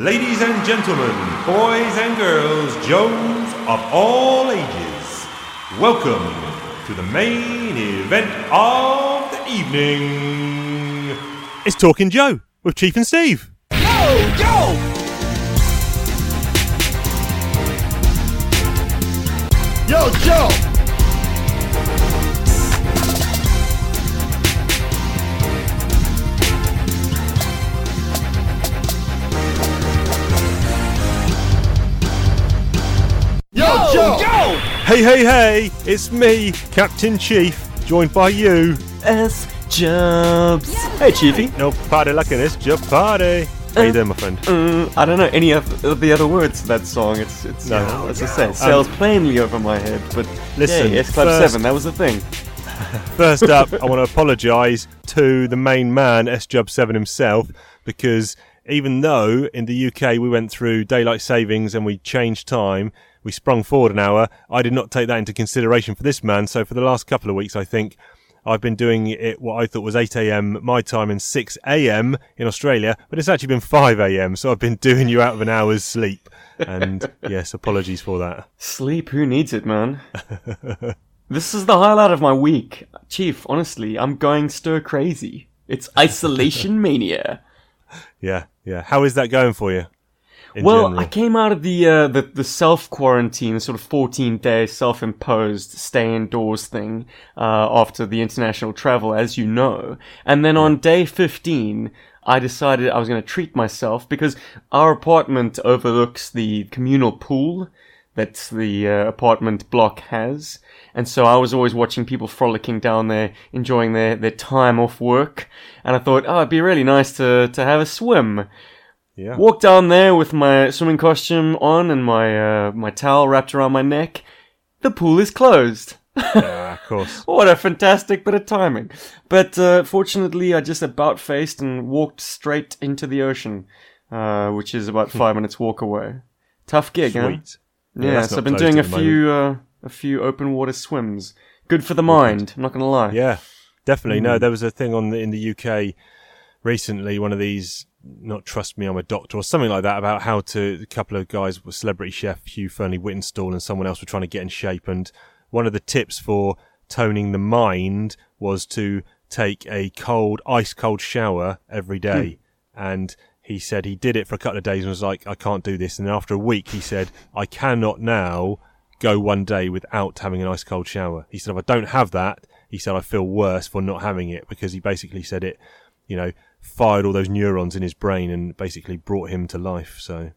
Ladies and gentlemen, boys and girls, Joes of all ages, welcome to the main event of the evening. It's Talking Joe with Chief and Steve. Yo, yo! Yo, Joe! Hey, hey, hey! It's me, Captain Chief, joined by you. S jumps. Hey, Chiefy. No party like this, just party. How you doing, my friend? Uh, I don't know any of of the other words to that song. It's it's No. you know, as I say, it sails plainly over my head. But Listen, yeah, S Club first- Seven, that was the thing. First up, I want to apologise to the main man, S Jub Seven himself, because even though in the UK we went through daylight savings and we changed time, we sprung forward an hour. I did not take that into consideration for this man. So for the last couple of weeks, I think I've been doing it what I thought was 8 a.m. my time and 6 a.m. in Australia, but it's actually been 5 a.m. So I've been doing you out of an hour's sleep. And yes, apologies for that. Sleep, who needs it, man? this is the highlight of my week, Chief. Honestly, I'm going stir crazy. It's isolation mania. Yeah, yeah. How is that going for you? Well, general? I came out of the uh, the, the self quarantine, sort of fourteen day self imposed stay indoors thing uh, after the international travel, as you know, and then on day fifteen. I decided I was going to treat myself because our apartment overlooks the communal pool that the uh, apartment block has. And so I was always watching people frolicking down there, enjoying their, their time off work. And I thought, oh, it'd be really nice to, to have a swim. Yeah. Walked down there with my swimming costume on and my uh, my towel wrapped around my neck. The pool is closed. yeah, of course. What a fantastic bit of timing. But uh, fortunately, I just about faced and walked straight into the ocean, uh, which is about five minutes walk away. Tough gig, huh? Sweet. Yeah, Yeah, so I've been doing a few uh, a few open water swims. Good for the mind. I'm not gonna lie. Yeah, definitely. Hmm. No, there was a thing on the, in the UK recently. One of these, not trust me, I'm a doctor, or something like that, about how to. A couple of guys, were celebrity chef Hugh Fearnley-Whittingstall, and someone else were trying to get in shape. And one of the tips for toning the mind was to take a cold, ice cold shower every hmm. day. And he said he did it for a couple of days and was like, I can't do this. And then after a week, he said, I cannot now go one day without having an ice cold shower. He said, if I don't have that, he said, I feel worse for not having it because he basically said it, you know, fired all those neurons in his brain and basically brought him to life. So,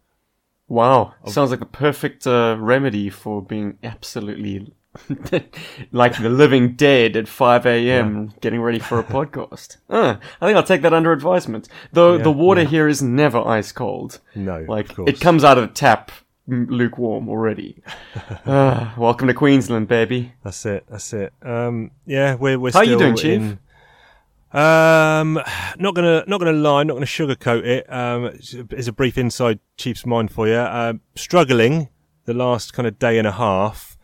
Wow, sounds like the perfect uh, remedy for being absolutely like the living dead at 5 a.m. getting ready for a podcast. Uh, I think I'll take that under advisement. Though Yeah, the water yeah. here is never ice cold. no, Like it comes out of the tap lukewarm already. Ah, welcome to Queensland, baby. That's it. That's it. Um, yeah, we're we're How still you doing, Chief? in- Um, not gonna not gonna lie, not gonna sugarcoat it. Um, it's a- it's a brief inside Chief's mind for you. Um, struggling the last kind of day and a half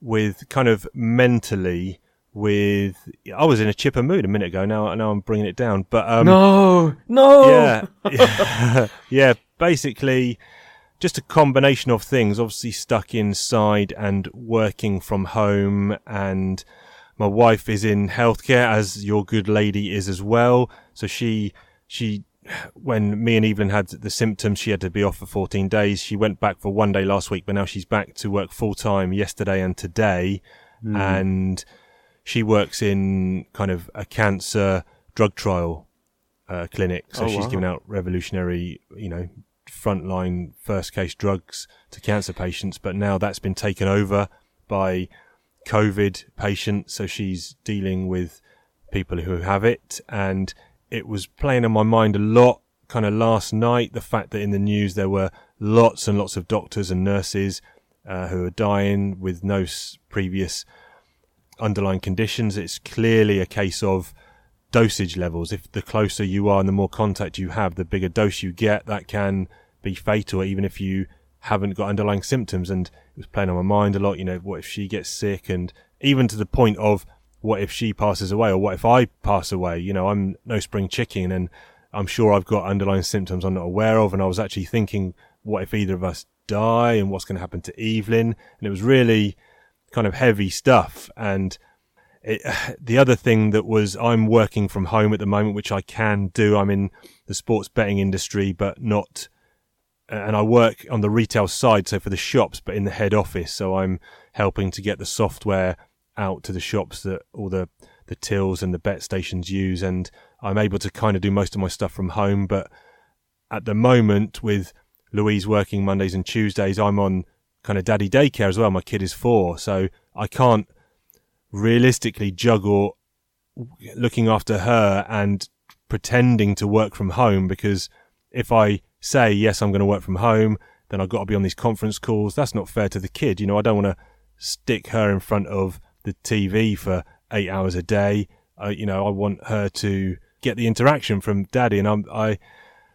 with kind of mentally with. I was in a chipper mood a minute ago. Now now I'm bringing it down, but um, no, no. yeah, yeah, yeah. Basically, just a combination of things. Obviously, stuck inside and working from home, and my wife is in healthcare, as your good lady is as well. So she she. When me and Evelyn had the symptoms, she had to be off for 14 days. She went back for one day last week, but now she's back to work full time yesterday and today. And she works in kind of a cancer drug trial uh, clinic. So Oh, she's wow. giving out revolutionary, you know, frontline first case drugs to cancer patients. But now that's been taken over by COVID patients. So she's dealing with people who have it. And it was playing on my mind a lot kind of last night. The fact that in the news there were lots and lots of doctors and nurses uh, who are dying with no previous underlying conditions. It's clearly a case of dosage levels. If the closer you are and the more contact you have, the bigger dose you get, that can be fatal, even if you haven't got underlying symptoms. And was playing on my mind a lot, you know, what if she gets sick? And even to the point of what if she passes away or what if I pass away? You know, I'm no spring chicken and I'm sure I've got underlying symptoms I'm not aware of. And I was actually thinking, what if either of us die and what's going to happen to Evelyn? And it was really kind of heavy stuff. And it, the other thing that was, I'm working from home at the moment, which I can do. I'm in the sports betting industry, but not, and I work on the retail side, so for the shops, but in the head office. So I'm helping to get the software out to the shops that all the the tills and the bet stations use, and I'm able to kind of do most of my stuff from home. But at the moment, with Louise working Mondays and Tuesdays, I'm on kind of daddy daycare as well. My kid is four, so I can't realistically juggle looking after her and pretending to work from home because if I say yes, I'm going to work from home, then I've got to be on these conference calls. That's not fair to the kid. You know, I don't want to stick her in front of the TV for eight hours a day. You know, I want her to get the interaction from daddy. And I'm, I,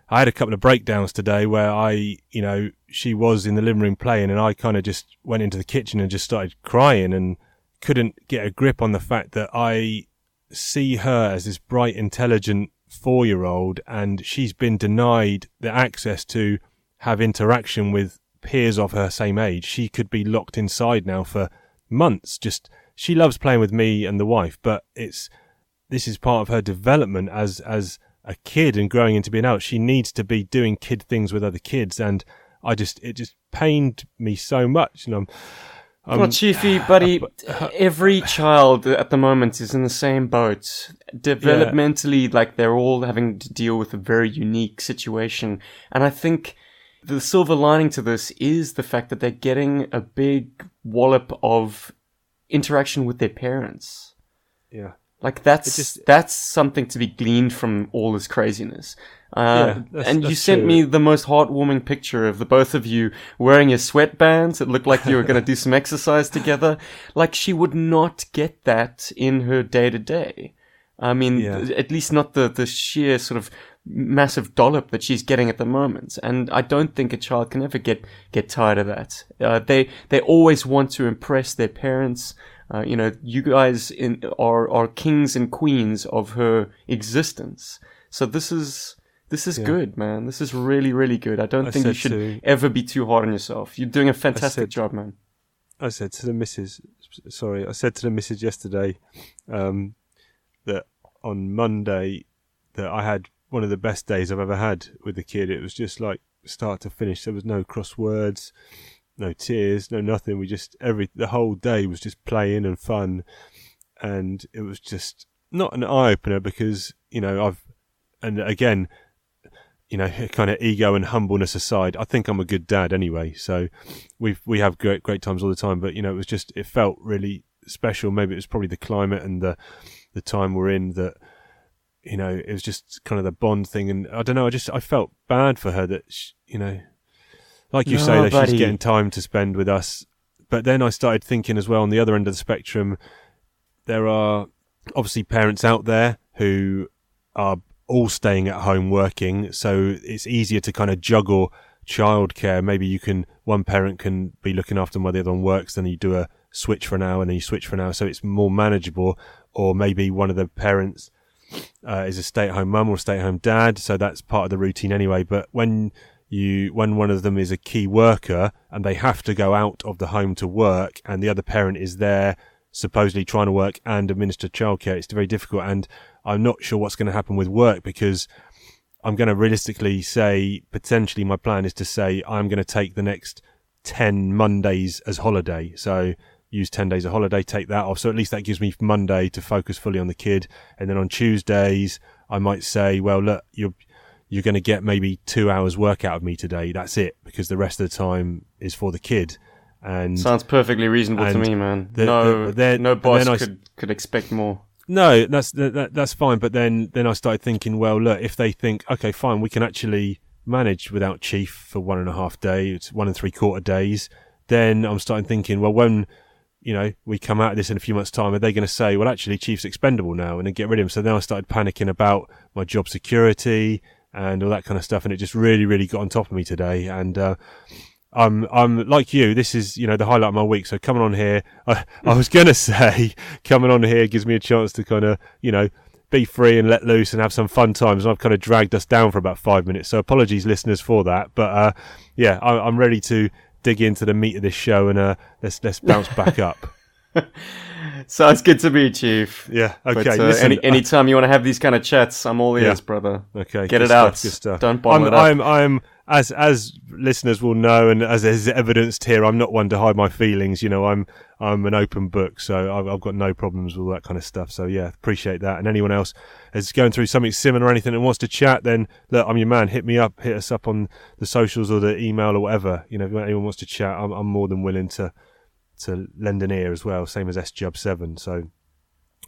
I had a couple of breakdowns today where I, you know, she was in the living room playing and I kind of just went into the kitchen and just started crying and couldn't get a grip on the fact that I see her as this bright, intelligent four year old and she's been denied the access to have interaction with peers of her same age. She could be locked inside now for months just she loves playing with me and the wife, but it's this is part of her development as as a kid and growing into being out. She needs to be doing kid things with other kids, and I just it just pained me so much. And I'm, I'm well, Chiefy, buddy, uh, uh, every child at the moment is in the same boat. Developmentally, yeah. like they're all having to deal with a very unique situation, and I think the silver lining to this is the fact that they're getting a big wallop of interaction with their parents. Yeah. Like that's just, that's something to be gleaned from all this craziness. Uh, yeah, and you sent true. me the most heartwarming picture of the both of you wearing your sweatbands. It looked like you were going to do some exercise together. Like she would not get that in her day to day. I mean, yeah. at least not the, the sheer sort of massive dollop that she's getting at the moment. And I don't think a child can ever get, get tired of that. Uh, they, they always want to impress their parents. Uh, you know, you guys in, are, are kings and queens of her existence. So this is, this is yeah. good, man. This is really, really good. I don't I think you should to, ever be too hard on yourself. You're doing a fantastic said, job, man. I said to the missus, sorry, I said to the missus yesterday, um, that on Monday that I had one of the best days I've ever had with the kid. It was just like start to finish. There was no crosswords, no tears, no nothing. We just every the whole day was just playing and fun, and it was just not an eye opener because you know I've and again you know, kind of ego and humbleness aside, I think I'm a good dad anyway. So we we have great great times all the time. But you know, it was just it felt really special. Maybe it was probably the climate and the the time we're in that you know it was just kind of the bond thing and i don't know i just i felt bad for her that she, you know like you no, say that she's getting time to spend with us. But then i started thinking as well on the other end of the spectrum there are obviously parents out there who are all staying at home working. So it's easier to kind of juggle childcare. Maybe you can one parent can be looking after them while the other one works then you do a switch for an hour and then you switch for an hour. So it's more manageable. Or maybe one of the parents uh, is a stay-at-home mum or stay-at-home dad, so that's part of the routine anyway. But when you when one of them is a key worker and they have to go out of the home to work, and the other parent is there supposedly trying to work and administer childcare, it's very difficult. And I'm not sure what's going to happen with work because I'm going to realistically say potentially my plan is to say I'm going to take the next 10 Mondays as holiday. So use 10 days of holiday, take that off. So at least that gives me Monday to focus fully on the kid. And then on Tuesdays, I might say, well, look, you're, you're going to get maybe two hours work out of me today. That's it, because the rest of the time is for the kid. And sounds perfectly reasonable to me, man. The, no, the, no boss I, could could expect more. No, that's that, that's fine. But then then I started thinking, well, look, if they think, okay, fine, we can actually manage without chief for one and a half days, one and three quarter days. Then I'm starting thinking, well, when you know, we come out of this in a few months' time, are they going to say, well, actually, Chief's expendable now and then get rid of him? So then I started panicking about my job security and all that kind of stuff. And it just really, really got on top of me today. And, uh, I'm, I'm like you. This is, you know, the highlight of my week. So coming on here, I, I was going to say coming on here gives me a chance to kind of, you know, be free and let loose and have some fun times. And I've kind of dragged us down for about five minutes. So apologies, listeners, for that. But uh, yeah, I, I'm ready to dig into the meat of this show and uh, let's let's bounce back up. Sounds good to me, Chief. Yeah. But, Okay. uh, listen, any anytime you want to have these kind of chats, I'm all ears, Yeah. brother. Okay, Get it stuff, out. Don't bottle I'm, it up. I'm, I'm, as as listeners will know, and as is evidenced here, I'm not one to hide my feelings. You know, I'm I'm an open book, so I've, I've got no problems with all that kind of stuff. So yeah, appreciate that. And anyone else is going through something similar or anything and wants to chat, then look, I'm your man. Hit me up, hit us up on the socials or the email or whatever. You know, if anyone wants to chat, I'm, I'm more than willing to to lend an ear as well. Same as S Jub Seven. So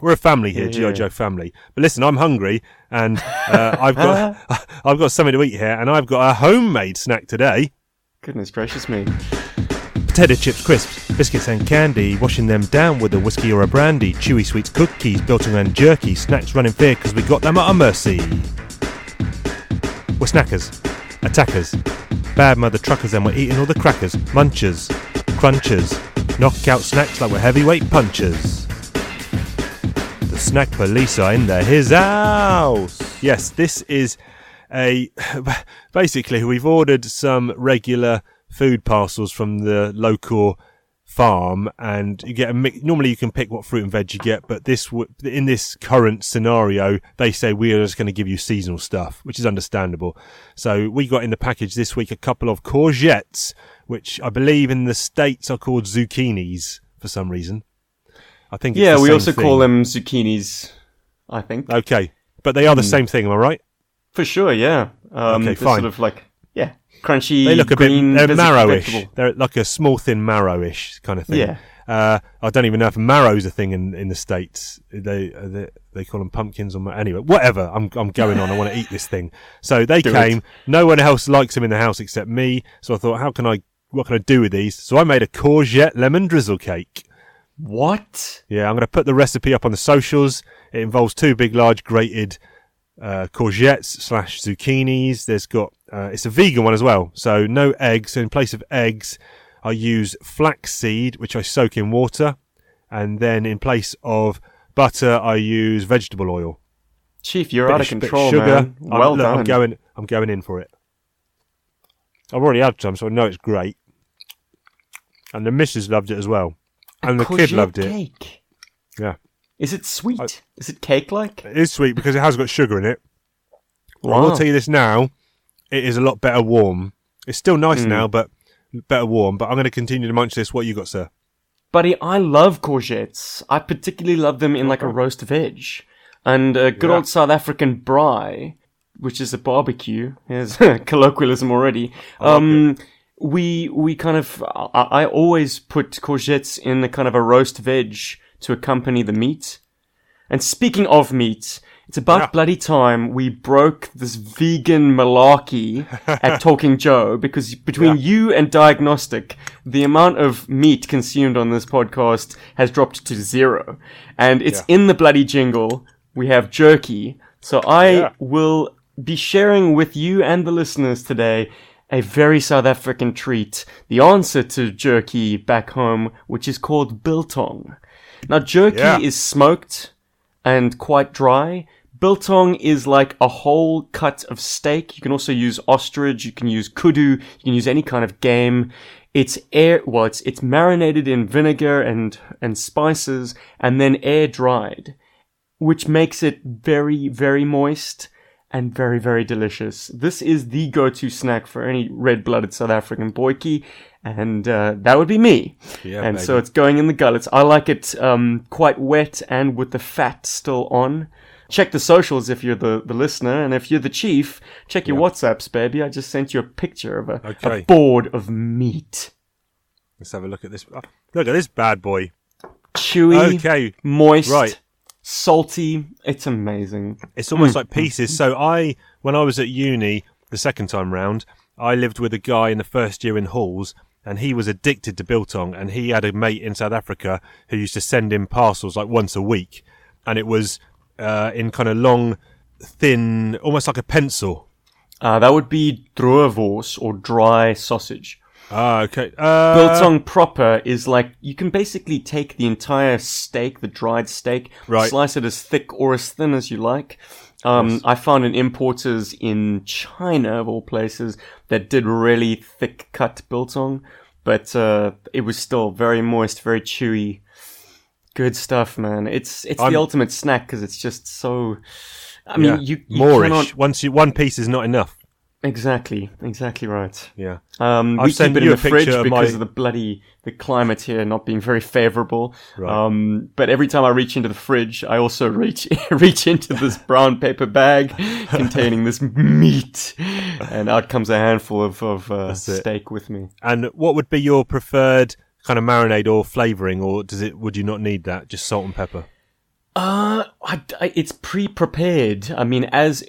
we're a family here, Yeah. GI Joe family. But listen, I'm hungry, and uh, I've got I've got something to eat here, and I've got a homemade snack today: Goodness gracious me. potato chips, crisps, biscuits, and candy. Washing them down with a whiskey or a brandy. Chewy sweets, cookies, biltong and jerky. Snacks running fair because we got them at our mercy. We're snackers, attackers, bad mother truckers, and we're eating all the crackers, munchers, crunchers, knockout snacks like we're heavyweight punchers. The snack police are in the his house. Yes, this is a basically we've ordered some regular food parcels from the local farm and you get a mix normally you can pick what fruit and veg you get but this in this current scenario they say we are just going to give you seasonal stuff which is understandable so we got in the package this week a couple of courgettes which i believe in the states are called zucchinis for some reason i think it's Yeah, we also thing. call them zucchinis, I think. okay but they are the same thing am i right For sure, yeah. Um, Okay, fine. sort of like, yeah, crunchy, They look a green, bit. They're marrowish. vegetable. They're like a small, thin marrowish kind of thing. Yeah. Uh, I don't even know if marrow's a thing in, in the states. They, they they call them pumpkins or ma- anyway. Whatever. I'm I'm going on. I want to eat this thing. So they Do came. it. No one else likes them in the house except me. So I thought, how can I? What can I do with these? So I made a courgette lemon drizzle cake. What? Yeah, I'm going to put the recipe up on the socials. It involves two big, large grated uh, courgettes slash zucchinis. There's got uh, it's a vegan one as well, so no eggs. So in place of eggs, I use flaxseed, which I soak in water, and then in place of butter, I use vegetable oil. Chief, you're out of control, sugar. man. I'm- Well look, done. I'm going. I'm going in for it. I've already had some, so I know it's great. And the missus loved it as well, and the kid loved it. Cake. Yeah. Is it sweet? Is it cake-like? It is sweet because it has got sugar in it. I will tell you this now. It is a lot better warm. It's still nice Mm. now, but better warm. But I'm going to continue to munch this. What you got, sir? Buddy, I love courgettes. I particularly love them in like a roast veg. And a good Yeah. old South African braai, which is a barbecue. Here's colloquialism already. Um, we, we kind of, I, I always put courgettes in a kind of a roast veg to accompany the meat. And speaking of meat, it's about Yeah. bloody time we broke this vegan malarkey at Talking Joe because between you and Diagnostic, the amount of meat consumed on this podcast has dropped to zero. And it's Yeah. in the bloody jingle. We have jerky. So I Yeah. will be sharing with you and the listeners today a very South African treat, the answer to jerky back home, which is called biltong. Now, jerky Yeah. is smoked and quite dry. Biltong is like a whole cut of steak. You can also use ostrich. You can use kudu. You can use any kind of game. It's air. Well, it's it's marinated in vinegar and and spices, and then air dried, which makes it very very moist and very very delicious. This is the go-to snack for any red-blooded South African boykie, and uh, that would be me. Yeah, and baby. so it's going in the gullets. I like it um, quite wet and with the fat still on. Check the socials if you're the, the listener, and if you're the chief, check your WhatsApps, baby. I just sent you a picture of a, a board of meat. Let's have a look at this. Oh, Look at this bad boy. Chewy, Okay, moist, right. Salty. It's amazing. It's almost Hmm. like pieces. So I, when I was at uni the second time round, I lived with a guy in the first year in halls, and he was addicted to biltong, and he had a mate in South Africa who used to send him parcels like once a week, and it was uh, in kind of long, thin, almost like a pencil. Uh, that would be droewors or dry sausage. Ah, okay. Uh, Biltong proper is like you can basically take the entire steak, the dried steak, Right. slice it as thick or as thin as you like. Um, I found an importers in China of all places that did really thick cut biltong, but uh, it was still very moist, very chewy. Good stuff, man. It's it's I'm- the ultimate snack because it's just so. I mean, yeah. you, you moreish. cannot Once you one piece is not enough. Exactly, exactly right. Yeah. Um, I've we keep it in the fridge picture of because my- of the bloody the climate here not being very favourable. Right. Um, but every time I reach into the fridge, I also reach reach into this brown paper bag containing this meat, and out comes a handful of of uh, steak with me. And what would be your preferred kind of marinade or flavoring, or does it? Would you not need that? Just salt and pepper. Uh, I, I- it's pre-prepared. I mean, as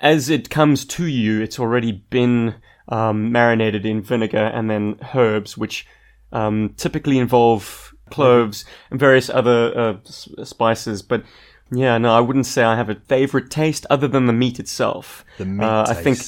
as it comes to you, it's already been um, marinated in vinegar and then herbs, which um, typically involve cloves and various other uh, s- spices. But yeah, no, I wouldn't say I have a favorite taste other than the meat itself. The meat Uh, I think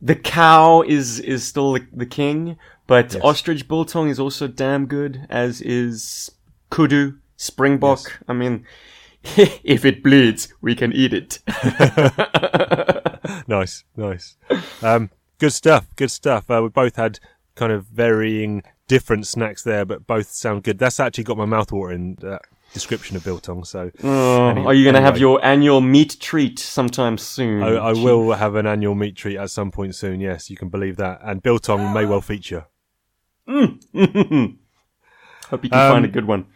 the cow is is still the, the king, but Yes. ostrich biltong is also damn good, as is kudu, springbok. I mean, if it bleeds, we can eat it. nice, nice. Um, good stuff. Good stuff. Uh, we both had kind of varying, different snacks there, but both sound good. That's actually got my mouth watering. That description of biltong. So Oh, Any- are you going to have your annual meat treat sometime soon? I, I will have an annual meat treat at some point soon. Yes, you can believe that. And biltong may well feature. Hope you can Um, find a good one.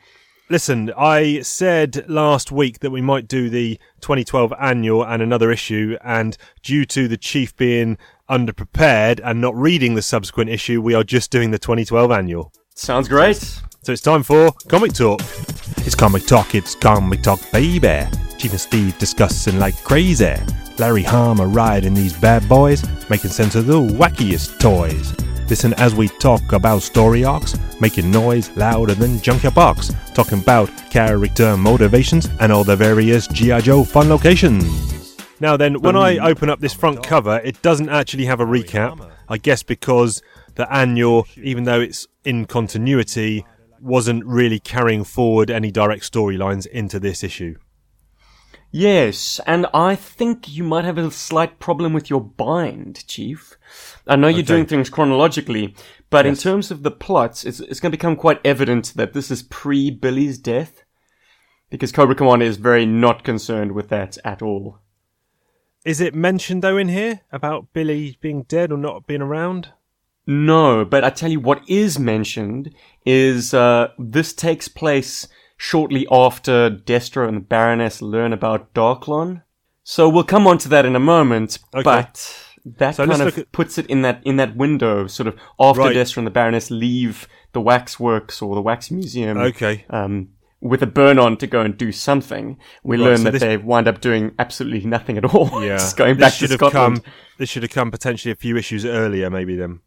Listen, I said last week that we might do the 2012 annual and another issue, and due to the chief being underprepared and not reading the subsequent issue, we are just doing the 2012 annual. Sounds great. So it's time for Comic Talk. It's Comic Talk, it's Comic Talk, baby. Chief and Steve discussing like crazy. Larry Hama riding these bad boys, making sense of the wackiest toys. Listen as we talk about story arcs, making noise louder than Junkyard Box, talking about character motivations and all the various G.I. Joe fun locations. Now then, when I um, open up this front cover, it doesn't actually have a recap. I guess because the annual, even though it's in continuity, wasn't really carrying forward any direct storylines into this issue. Yes, and I think you might have a slight problem with your bind, Chief. I know you're Okay. doing things chronologically, but in terms of the plots, it's, it's going to become quite evident that this is pre Billy's death. Because Cobra Commander is very not concerned with that at all. Is it mentioned though in here about Billy being dead or not being around? No, but I tell you what is mentioned is uh, this takes place shortly after Destro and the Baroness learn about Darklon. So we'll come on to that in a moment, Okay. but that So kind of puts it in that in that window, sort of after Right. Destro and the Baroness leave the waxworks or the wax museum. Okay. Um, with a burn on to go and do something, we Right, learn so that they wind up doing absolutely nothing at all. Yeah. Just going back to Scotland. come this should have come potentially a few issues earlier, maybe then.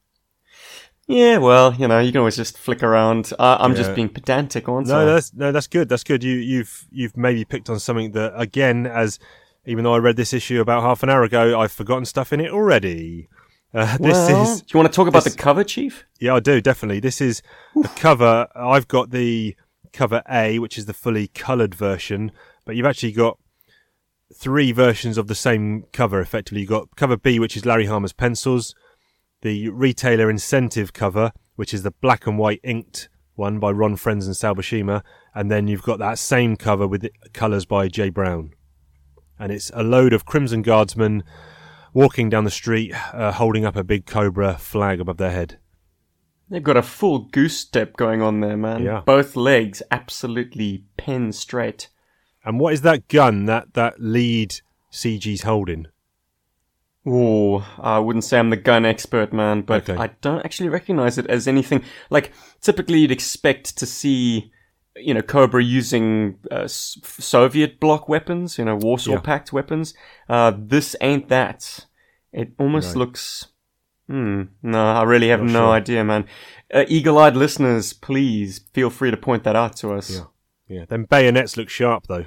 Yeah, well, you know, you can always just flick around. Uh, I'm just being pedantic, aren't No, I? that's no, that's good. That's good. You you've you've maybe picked on something that again, as even though I read this issue about half an hour ago, I've forgotten stuff in it already. Uh, this well, is do you want to talk about this- the cover, Chief? Yeah, I do definitely. This is the cover. I've got the cover A, which is the fully coloured version, but you've actually got three versions of the same cover. Effectively, you've got cover B, which is Larry Hama's pencils, the retailer incentive cover, which is the black and white inked one by Ron Frenz and Sal Buscema, and then you've got that same cover with colours by J. Brown, and it's a load of Crimson Guardsmen walking down the street, uh, holding up a big cobra flag above their head. They've got a full goose step going on there, man. Yeah. Both legs absolutely pen straight. And what is that gun that that lead CG's holding? Ooh, I wouldn't say I'm the gun expert, man, but Okay. I don't actually recognize it as anything. Like, typically you'd expect to see, you know, Cobra using uh, Soviet bloc weapons, you know, Warsaw Yeah. Pact weapons. Uh, this ain't that. It almost Right. looks. Hmm. No, I really have Not no sure. idea, man. Uh, eagle-eyed listeners, please feel free to point that out to us. Yeah. Yeah, them bayonets look sharp though.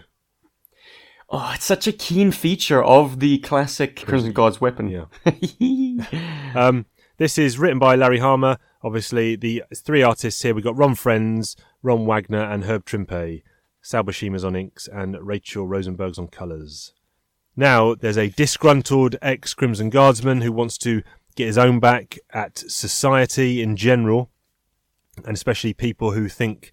Oh, it's such a keen feature of the classic Crimson Guard's weapon. Yeah. Um, this is written by Larry Hama. Obviously, the three artists here we've got Ron Frenz, Ron Wagner, and Herb Trimpe. Sal Buscema's on inks and Rachel Rosenberg's on colours. Now, there's a disgruntled ex Crimson Guardsman who wants to get his own back at society in general, and especially people who think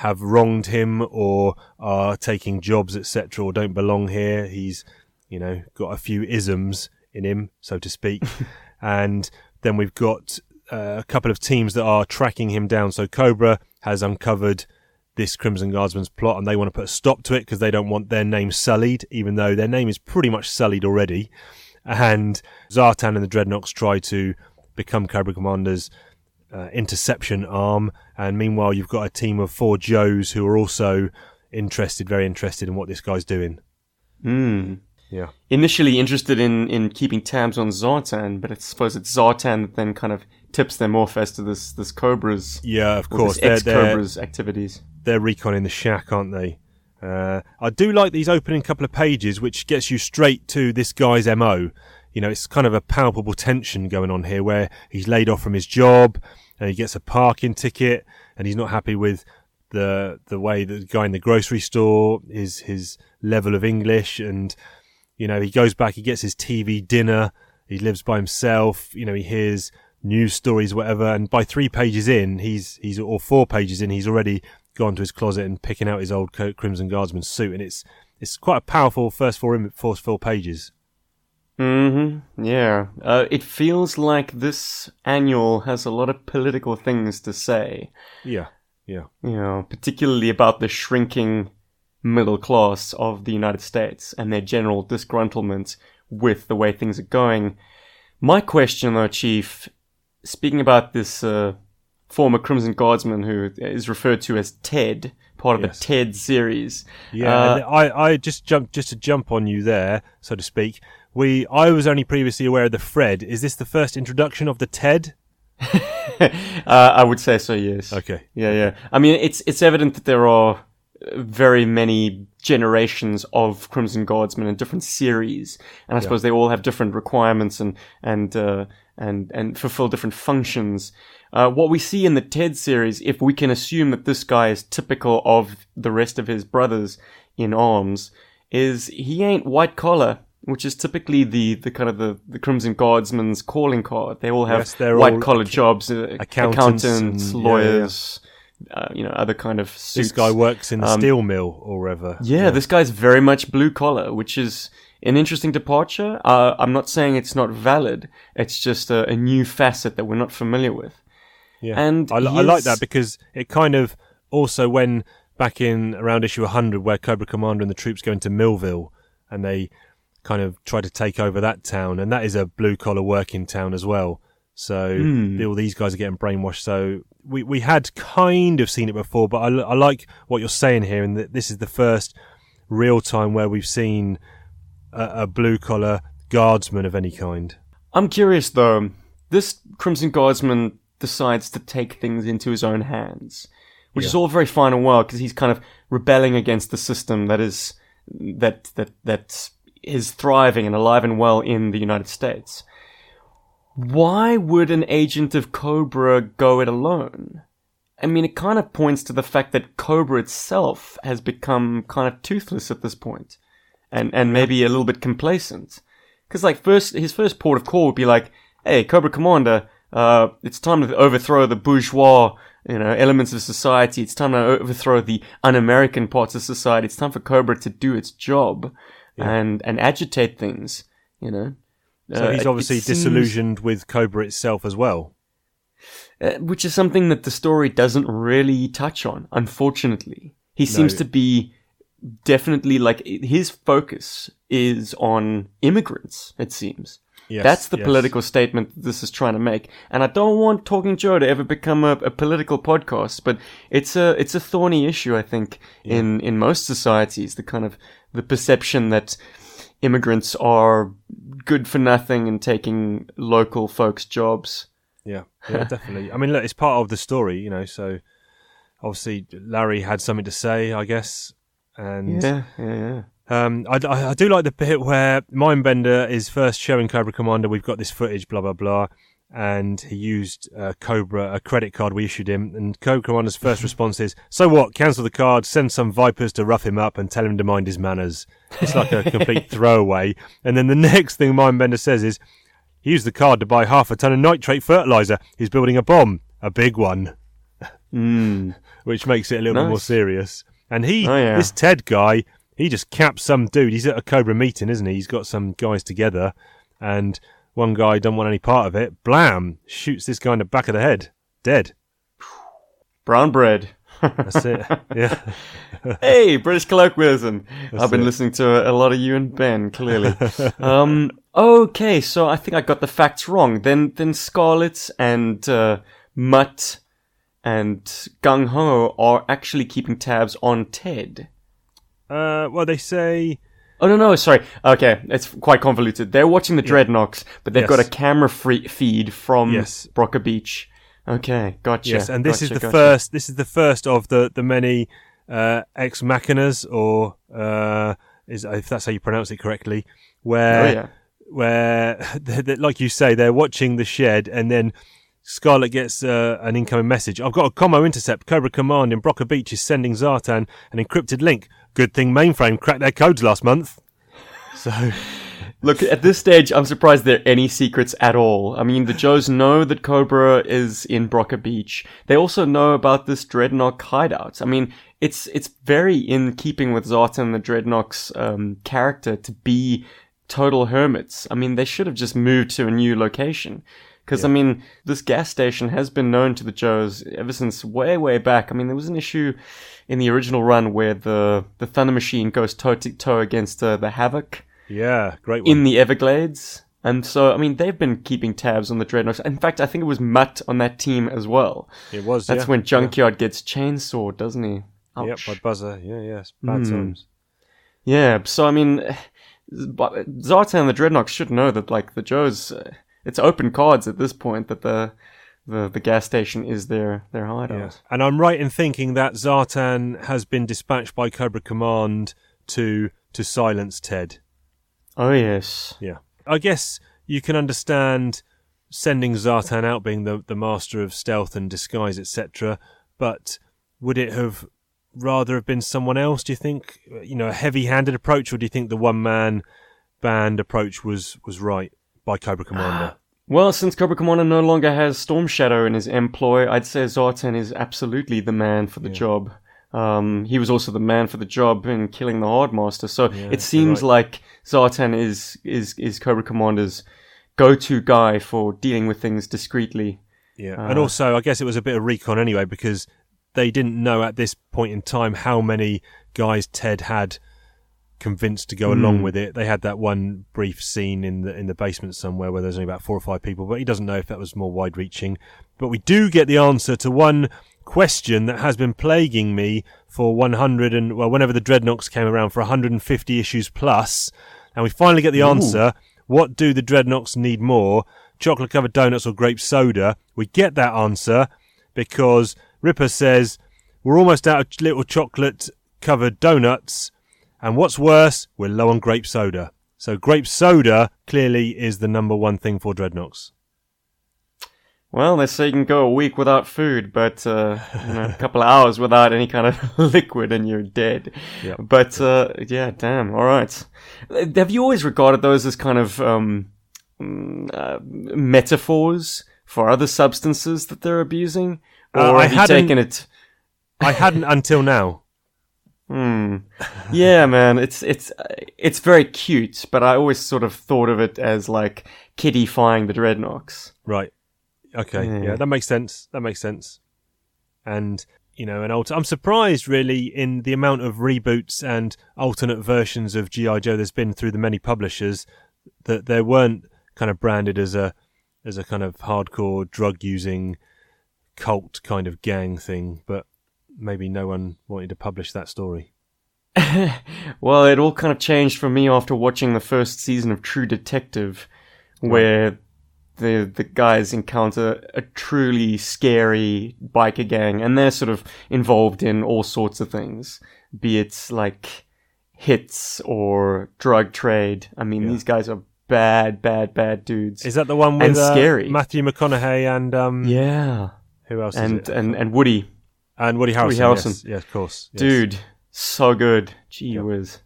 have wronged him or are taking jobs, etc., or don't belong here. He's, you know, got a few isms in him, so to speak. and then we've got uh, a couple of teams that are tracking him down. So Cobra has uncovered this Crimson Guardsman's plot and they want to put a stop to it because they don't want their name sullied, even though their name is pretty much sullied already. And Zartan and the Dreadnoks try to become Cobra Commander's uh, interception arm. And meanwhile, you've got a team of four Joes who are also interested, very interested in what this guy's doing. Hmm. Yeah. Initially interested in, in keeping tabs on Zartan, but I suppose it's Zartan that then kind of tips them off as to this this Cobra's Yeah, of course. ex they're, Cobra's activities. they're reconning the shack, aren't they? Uh, I do like these opening couple of pages, which gets you straight to this guy's MO. You know, it's kind of a palpable tension going on here where he's laid off from his job and he gets a parking ticket and he's not happy with the the way the guy in the grocery store his his level of English. And you know he goes back he gets his TV dinner he lives by himself you know he hears news stories whatever. And by 3 pages in he's he's or 4 pages in he's already gone to his closet and picking out his old Crimson Guardsman suit. And it's it's quite a powerful first four first four pages Mm-hmm. Yeah. Uh, it feels like this annual has a lot of political things to say. yeah yeah You know, particularly about the shrinking middle class of the United States and their general disgruntlement with the way things are going. My question, though, Chief, speaking about this uh, former Crimson Guardsman who is referred to as Ted, part of Yes. the Ted series. Yeah, Uh, I, I just jump just to jump on you there, so to speak. We I was only previously aware of the Fred. Is this the first introduction of the Ted? uh, I would say so. Yes. Okay. Yeah, yeah. I mean, it's it's evident that there are very many generations of Crimson Guardsmen in different series, and I suppose they all have different requirements and and uh, and and fulfill different functions. Uh, what we see in the Ted series, if we can assume that this guy is typical of the rest of his brothers in arms, is he ain't white collar. Which is typically the, the kind of the, the Crimson Guardsman's calling card. They all have Yes, white collar jobs, uh, accountants accountants, and- yeah, yeah. lawyers, uh, you know, other kind of suits. This guy works in the Um, steel mill or whatever. Yeah, this guy's very much blue collar, which is an interesting departure. Uh, I'm not saying it's not valid. It's just a, a new facet that we're not familiar with. Yeah, And I like that because it kind of also when back in around issue 100 where Cobra Commander and the troops go into Millville and they kind of try to take over that town and that is a blue collar working town as well. So hmm. the- all these guys are getting brainwashed. So we we had kind of seen it before, but I, I like what you're saying here, and that this is the first real time where we've seen a, a blue collar guardsman of any kind. I'm curious though. This Crimson Guardsman decides to take things into his own hands, which is all very fine and well because he's kind of rebelling against the system that is that that that is thriving and alive and well in the United States. Why would an agent of Cobra go it alone? I mean, it kind of points to the fact that Cobra itself has become kind of toothless at this point, and and maybe a little bit complacent. Because like first, his first port of call would be like, "Hey, Cobra Commander, uh, it's time to overthrow the bourgeois, you know, elements of society. It's time to overthrow the un-American parts of society. It's time for Cobra to do its job and and agitate things. You know." So Uh, he's obviously it seems- disillusioned with Cobra itself as well. uh, which is something that the story doesn't really touch on, unfortunately. He seems to be definitely like his focus is on immigrants, it seems. Yes, That's the yes. political statement that this is trying to make. And I don't want Talking Joe to ever become a, a political podcast, but it's a it's a thorny issue, I think, in, in most societies, the kind of the perception that immigrants are good for nothing and taking local folks' jobs. Yeah, yeah, definitely. I mean, look, it's part of the story, you know. So obviously, Larry had something to say, I guess, and Yeah, yeah, yeah. Um, I, I, I do like the bit where Mindbender is first showing Cobra Commander, we've got this footage, blah blah blah, and he used uh, Cobra, a credit card we issued him. And Cobra Commander's first response is, So what? Cancel the card, send some Vipers to rough him up and tell him to mind his manners. It's like a complete throwaway. And then the next thing Mindbender says is, He used the card to buy half a ton of nitrate fertilizer. He's building a bomb, a big one. Mm. Which makes it a little bit more serious. And he, Oh, yeah. this Ted guy, he just caps some dude. He's at a Cobra meeting, isn't he? He's got some guys together, and one guy don't want any part of it. Blam! Shoots this guy in the back of the head. Dead. Brown bread. That's it. Yeah. hey, British colloquialism. I've been it. listening to a lot of you and Ben, clearly. um, okay, so I think I got the facts wrong. Then, then Scarlett and uh, Mutt and Gung Ho are actually keeping tabs on Ted. Uh, well, they say. Oh no no sorry okay it's quite convoluted they're watching the Dreadnoks but they've got a camera free feed from Yes. Broca Beach okay gotcha Yes, and this gotcha, is the gotcha. first. This is the first of the the many uh, ex machinas, or uh, is if that's how you pronounce it correctly, where oh yeah where, like you say, they're watching the shed, and then Scarlett gets uh, an incoming message. I've got a commo intercept. Cobra Command in Broca Beach is sending Zartan an encrypted link. Good thing Mainframe cracked their codes last month. So Look, at this stage, I'm surprised there are any secrets at all. I mean, the Joes know that Cobra is in Broca Beach. They also know about this Dreadnok hideout. I mean, it's it's very in keeping with Zartan the Dreadnok's um, character to be total hermits. I mean, they should have just moved to a new location. Because, I mean, this gas station has been known to the Joes ever since way, way back. I mean, there was an issue in the original run where the, the Thunder Machine goes toe to toe against uh, the Havoc yeah, great one. in the Everglades. And so, I mean, they've been keeping tabs on the Dreadnoks. In fact, I think it was Mutt on that team as well. it was. That's yeah. when Junkyard gets chainsawed, doesn't he? Yep, Ouch. by Buzzer. Yeah, yes. Bad Hmm. times. Yeah, so I mean, but Zartan and the Dreadnoks should know that, like, the Joes, uh, it's open cards at this point that the the, the gas station is their, their hideout. Yeah. And I'm right in thinking that Zartan has been dispatched by Cobra Command to to silence Ted. Oh, yes. Yeah. I guess you can understand sending Zartan out being the, the master of stealth and disguise, etc. But would it have rather have been someone else, do you think? You know, a heavy handed approach, or do you think the one man band approach was, was right by Cobra Commander? Well, since Cobra Commander no longer has Storm Shadow in his employ, I'd say Zartan is absolutely the man for the job. Um, he was also the man for the job in killing the Hardmaster. So it seems right. like Zartan is is is Cobra Commander's go-to guy for dealing with things discreetly. Yeah, Uh, and also I guess it was a bit of recon anyway because they didn't know at this point in time how many guys Ted had convinced to go Hmm. along with it. They had that one brief scene in the in the basement somewhere where there's only about four or five people, but he doesn't know if that was more wide reaching. But we do get the answer to one question that has been plaguing me for 100 and well whenever the dreadnoks came around for 150 issues plus and we finally get the answer what do the dreadnoks need more chocolate covered donuts or grape soda we get that answer because ripper says we're almost out of little chocolate covered donuts and what's worse we're low on grape soda so grape soda clearly is the number one thing for dreadnoks Well, they say you can go a week without food, but uh, you know, a couple of hours without any kind of liquid and you're dead. Yep. But uh, yeah, damn. All right. Have you always regarded those as kind of um, mm, uh, metaphors for other substances that they're abusing, or Uh, I have you taken it? i hadn't until now Hmm. Yeah, man. It's it's it's very cute, but I always sort of thought of it as like kiddifying the dreadnoks. Right. Okay. Yeah. Yeah. that makes sense. That makes sense. And you know, an alter. I'm surprised really in the amount of reboots and alternate versions of GI Joe there's been through the many publishers that there weren't kind of branded as a as a kind of hardcore drug using cult kind of gang thing, but maybe no one wanted to publish that story. Well, it all kind of changed for me after watching the first season of True Detective, where the the guys encounter a truly scary biker gang, and they're sort of involved in all sorts of things, be it like hits or drug trade. I mean, these guys are bad, bad, bad dudes. Is that the one with And uh, scary. Matthew McConaughey and um, yeah, who else? is and and and Woody, and Woody Harrelson. Harrelson. Yes, yes, of course. yes. dude, so good. Gee whiz.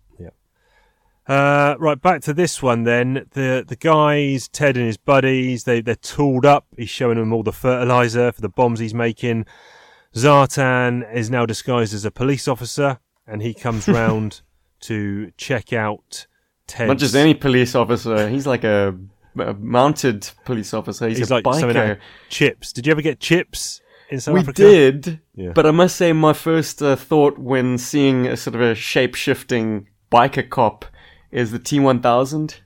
Uh, right, back to this one then. The the guys, Ted and his buddies, they they're tooled up. He's showing them all the fertilizer for the bombs he's making. Zartan is now disguised as a police officer, and he comes round to check out Ted. Not just any police officer. He's like a, a mounted police officer. He's, He's a like biker. like chips. Did you ever get chips in South we Africa? did, Yeah. but I must say, my first uh, thought when seeing a sort of a shape shifting biker cop is the T one thousand.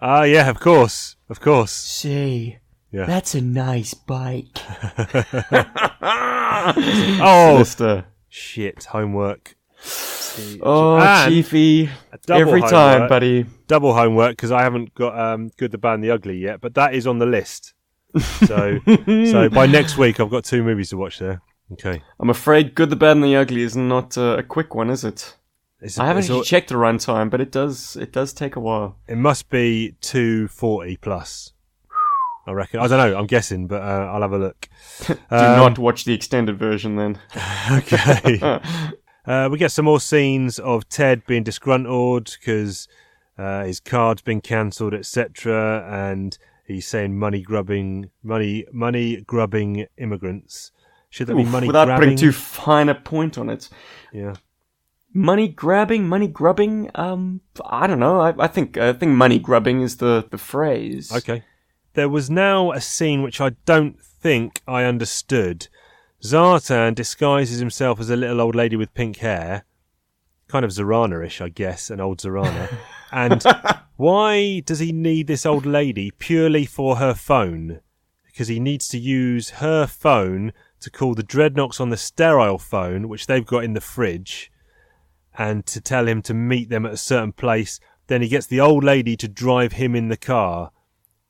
Ah, yeah, of course, of course. See, Yeah. that's a nice bike. Oh, Mister. shit! Homework. Oh, And Chiefy. double Every time, buddy. double homework because I haven't got um, Good, the Bad, and the Ugly yet, but that is on the list. So, so by next week, I've got two movies to watch there. Okay, I'm afraid Good, the Bad, and the Ugly is not uh, a quick one, is it? it's, I haven't it's all- checked the runtime, but it does it does take a while. it must be two forty plus. I reckon. I don't know. I'm guessing, but uh, I'll have a look. Do Um, not watch the extended version then. okay. uh, we get some more scenes of Ted being disgruntled because uh, his card's been cancelled, etc., and he's saying money grubbing, money, money grubbing immigrants. Should that be money without grabbing? putting too fine a point on it. Yeah. Money grabbing, money grubbing. Um, I don't know. I, I think I think money grubbing is the the phrase. Okay. There was now a scene which I don't think I understood. Zartan disguises himself as a little old lady with pink hair, kind of Zarana-ish, I guess, an old Zarana. and why does he need this old lady purely for her phone? Because he needs to use her phone to call the Dreadnoks on the sterile phone, which they've got in the fridge, and to tell him to meet them at a certain place. Then he gets the old lady to drive him in the car.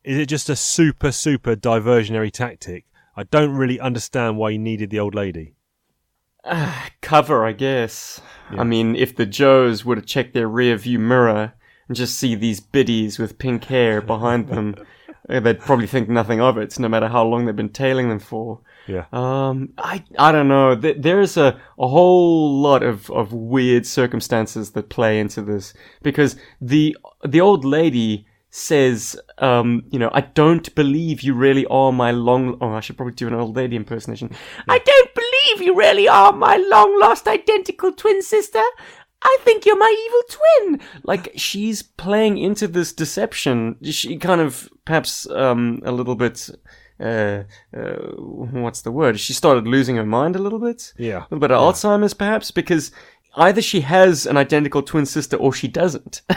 Is it just a super, super diversionary tactic? I don't really understand why he needed the old lady. Ah, cover, I guess. I mean, if the Joes would have checked their rear view mirror and just see these biddies with pink hair behind them, eh, they'd probably think nothing of it, no matter how long they've been tailing them for. Yeah. Um, I I don't know. There's a, a whole lot of, of weird circumstances that play into this because the the old lady says, um, you know, I don't believe you really are my long. Oh, I should probably do an old lady impersonation. I don't believe you really are my long lost identical twin sister. I think you're my evil twin. Like she's playing into this deception. She kind of perhaps um, a little bit. Uh, uh, what's the word? She started losing her mind a little bit. Yeah. A little bit of Alzheimer's, perhaps, because either she has an identical twin sister or she doesn't.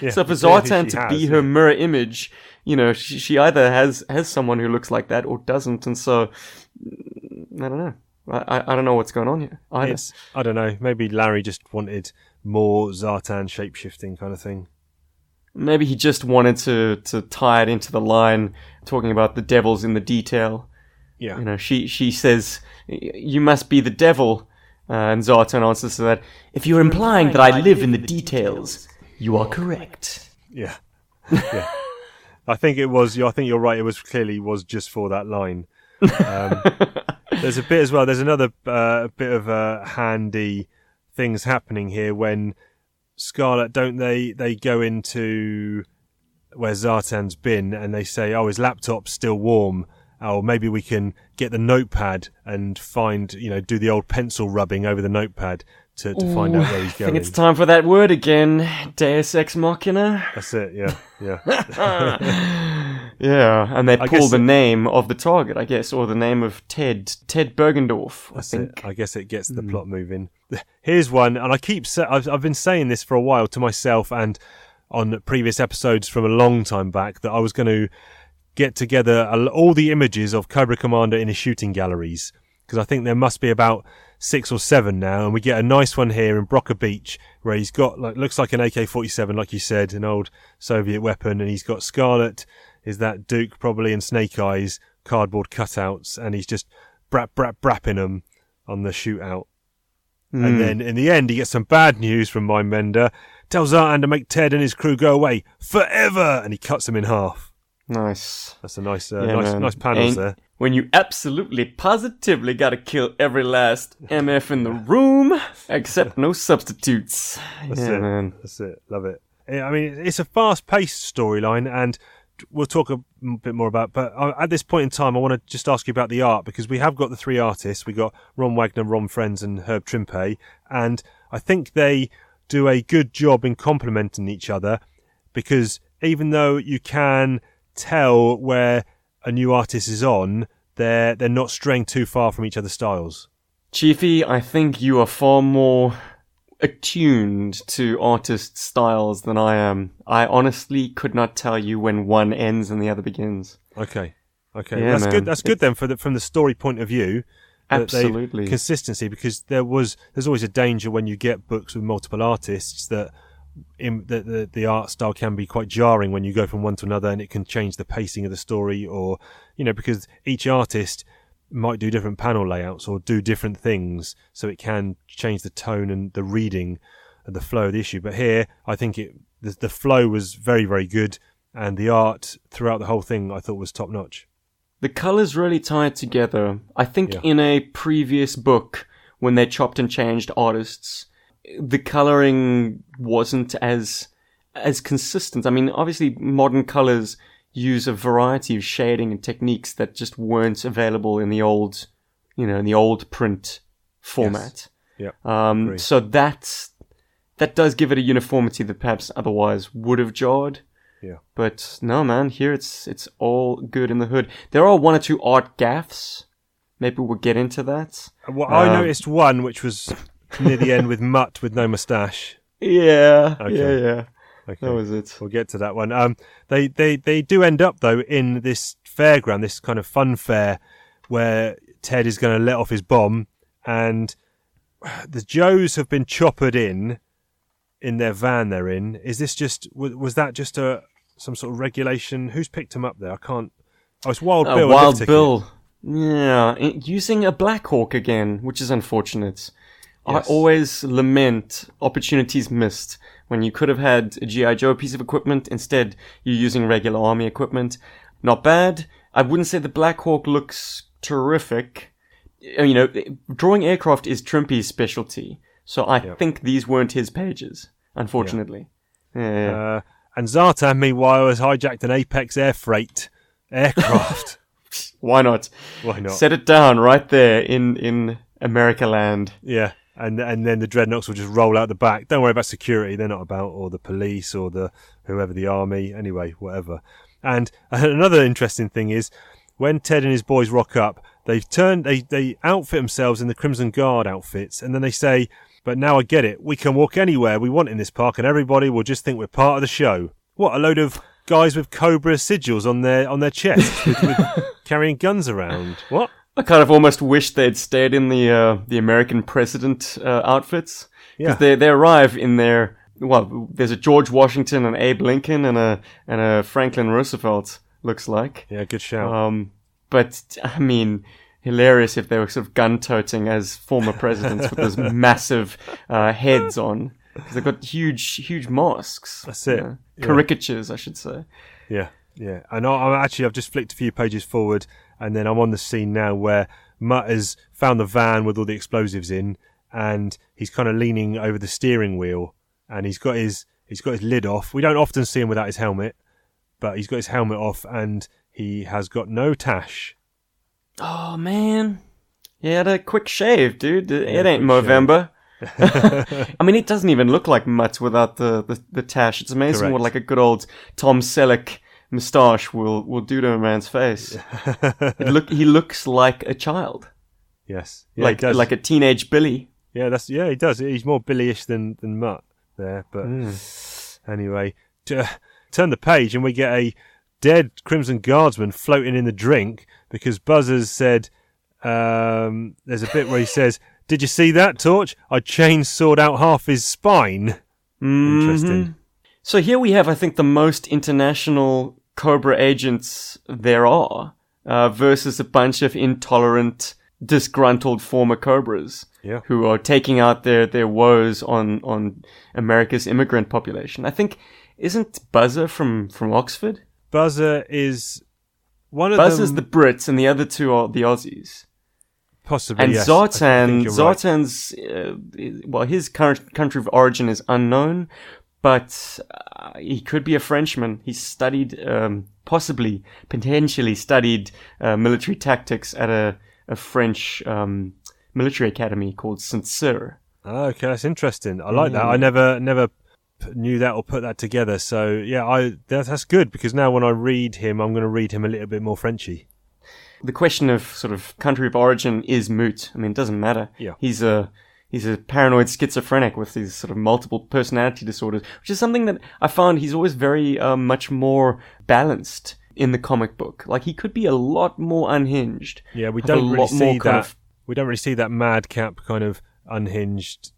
Yeah, so for Zartan to has, be her mirror image, you know, she, she either has has someone who looks like that or doesn't, and so mm, I don't know. I, I, I don't know what's going on here. Either. It's, I don't know. Maybe Larry just wanted more Zartan shapeshifting kind of thing. Maybe he just wanted to to tie it into the line talking about the devil's in the detail. Yeah. You know, she she says, "You must be the devil," uh, and Zartan answers to that, "If you're implying that I live in the details, you are correct." Yeah. Yeah. I think it was. I think you're right. It was clearly was just for that line. Um, there's a bit as well. There's another uh, bit of uh, handy things happening here when Scarlett don't they they go into where Zartan's been and they say, "Oh, his laptop's still warm." Oh, maybe we can get the notepad and find, you know, do the old pencil rubbing over the notepad to, to find out where he's going. I think it's time for that word again, Deus Ex Machina. That's it. Yeah, yeah. Yeah, and they I pull guess the it- name of the target, I guess, or the name of Ted, Ted Bergendorf, I That's think. it. I guess it gets Hmm. the plot moving. Here's one, and I keep sa- I've, I've been saying this for a while to myself and on previous episodes from a long time back that I was going to get together a- all the images of Cobra Commander in his shooting galleries because I think there must be about six or seven now, and we get a nice one here in Broca Beach where he's got like looks like an AK-47, like you said, an old Soviet weapon, and he's got Scarlett, is that Duke probably, in Snake Eyes cardboard cutouts, and he's just brap brap brapping them on the shootout. And then in the end, he gets some bad news from Mindbender. Tells Zartan to make Ted and his crew go away forever, and he cuts them in half. Nice. That's a nice, uh, Yeah, nice, man. nice panels Ain't- there. When you absolutely positively gotta kill every last MF in the room, except no substitutes. That's yeah, it. man. That's it. Love it. I mean, it's a fast-paced storyline, and we'll talk a bit more about. But at this point in time, I want to just ask you about the art because we have got the three artists. We got Ron Wagner, Ron Frenz, and Herb Trimpe, and I think they do a good job in complementing each other because even though you can tell where a new artist is on, they're they're not straying too far from each other's styles. Chiefy, I think you are far more attuned to artist styles than I am. I honestly could not tell you when one ends and the other begins. Okay. Okay, Yeah, that's man. good. That's good then for the, from the story point of view. Absolutely. consistency because there was there's always a danger when you get books with multiple artists that in that the, the art style can be quite jarring when you go from one to another and it can change the pacing of the story or you know because each artist might do different panel layouts or do different things so it can change the tone and the reading and the flow of the issue but here i think it the, the flow was very very good and the art throughout the whole thing i thought was top notch The colors really tied together. I think Yeah. in a previous book, when they chopped and changed artists, the coloring wasn't as as consistent. I mean, obviously, modern colors use a variety of shading and techniques that just weren't available in the old, you know, in the old print format. yeah Um, so that that does give it a uniformity that perhaps otherwise would have jarred. yeah But no, man, here it's it's all good in the hood. There are one or two art gaffs. Maybe we'll get into that. Well, I Um, noticed one which was near the end with Mutt with no moustache. Yeah, Okay. yeah, yeah. Okay. That was it. We'll get to that one. Um, they, they, they do end up though in this fairground, this kind of fun fair, where Ted is going to let off his bomb, and the Joes have been choppered in, in their van they're in. Is this just was, was that just a some sort of regulation? Who's picked him up there? I can't. Oh, it's Wild Uh, Bill. a Wild. Bill. Yeah, using a Black Hawk again, which is unfortunate. I always lament opportunities missed when you could have had a GI Joe piece of equipment. Instead, you're using regular army equipment. Not bad. I wouldn't say the Black Hawk looks terrific. Uh, You know, drawing aircraft is Trimpe's specialty, so I Yep. think these weren't his pages. Unfortunately. Yeah. yeah. Uh, and Zartan, meanwhile, has hijacked an Apex air freight aircraft. Why not? Why not? Set it down right there in in America land. Yeah, and and then the Dreadnoks will just roll out the back. Don't worry about security; they're not about, or the police, or the whoever the army. Anyway, whatever. And another interesting thing is when Ted and his boys rock up, they've turned they they outfit themselves in the Crimson Guard outfits, and then they say, "But now I get it. We can walk anywhere we want in this park, and everybody will just think we're part of the show." What a load of guys with Cobra sigils on their on their chests, with, with carrying guns around. What? I kind of almost wish they'd stayed in the uh, the American president uh, outfits Yeah. they they arrive in their well, there's a George Washington, and Abe Lincoln, and a and a Franklin Roosevelt. Looks like. Yeah, good shout. Um, but I mean, hilarious if they were sort of gun-toting as former presidents with those massive uh, heads on. 'Cause they've got huge, huge masks. That's it. you know, Yeah. Caricatures, I should say. Yeah, yeah. And I, I'm actually, I've just flicked a few pages forward, and then I'm on the scene now where Mutt has found the van with all the explosives in, and he's kind of leaning over the steering wheel, and he's got his he's got his lid off. We don't often see him without his helmet, but he's got his helmet off, and he has got no tash. Oh man, he had a quick shave, dude. It Yeah, ain't quick Movember. I mean, it doesn't even look like Mutt without the, the, the tash. It's amazing Correct. what like a good old Tom Selleck moustache will will do to a man's face. it look he looks like a child, Yes, yeah, like like a teenage Billy. yeah, that's yeah, he does. He's more Billyish than than Mutt there, but anyway, t- turn the page and we get a dead Crimson Guardsman floating in the drink because Buzzers said um, there's a bit where he says, "Did you see that torch? I chainsawed out half his spine." Mm-hmm. Interesting. So here we have, I think, the most international Cobra agents there are, uh, versus a bunch of intolerant disgruntled former Cobras Yeah. who are taking out their, their woes on, on America's immigrant population. I think, isn't Buzzer from, from Oxford? Buzzer is one of Buzzer's them. the Brits and the other two are the Aussies. possibly And yes. Zartan, you're right. Zartan's, uh, well, his current country of origin is unknown, but uh, he could be a Frenchman. He studied, um, possibly, potentially studied uh, military tactics at a, a French um, military academy called Saint Cyr. Oh, okay, that's interesting. I like that. Mm. I never never knew that or put that together. So yeah, I that, that's good because now when I read him, I'm going to read him a little bit more Frenchy. The question of sort of country of origin is moot. I mean, it doesn't matter. Yeah. He's a he's a paranoid schizophrenic with these sort of multiple personality disorders, which is something that I found he's always very uh, much more balanced in the comic book. Like he could be a lot more unhinged. Yeah, we don't really see that. of- We don't really see that madcap kind of unhinged,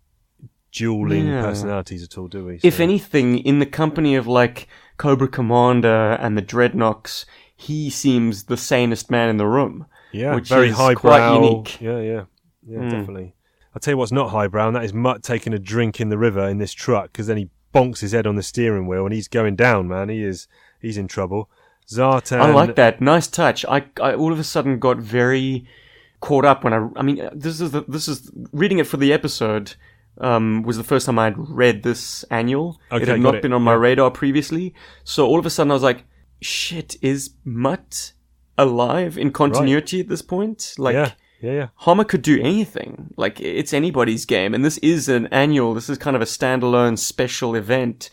dueling Yeah. personalities at all, do we? If anything, in the company of like Cobra Commander and the Dreadnoks, he seems the sanest man in the room. yeah, which very is highbrow. quite unique. Yeah, yeah, yeah, Mm. definitely. I'll tell you what's not highbrow, and that is Mutt taking a drink in the river in this truck because then he bonks his head on the steering wheel and he's going down, man. He is, he's in trouble. Zartan. I like that. Nice touch. I, I all of a sudden got very caught up when I. I mean, this is the, this is reading it for the episode. Um, was the first time I'd read this annual. Okay, it had not it. been on my radar previously. So all of a sudden I was like, "Shit, is Mutt alive in continuity at this point?" Like, yeah, yeah, yeah. Hama could do anything. Like it's anybody's game, and this is an annual. This is kind of a standalone special event.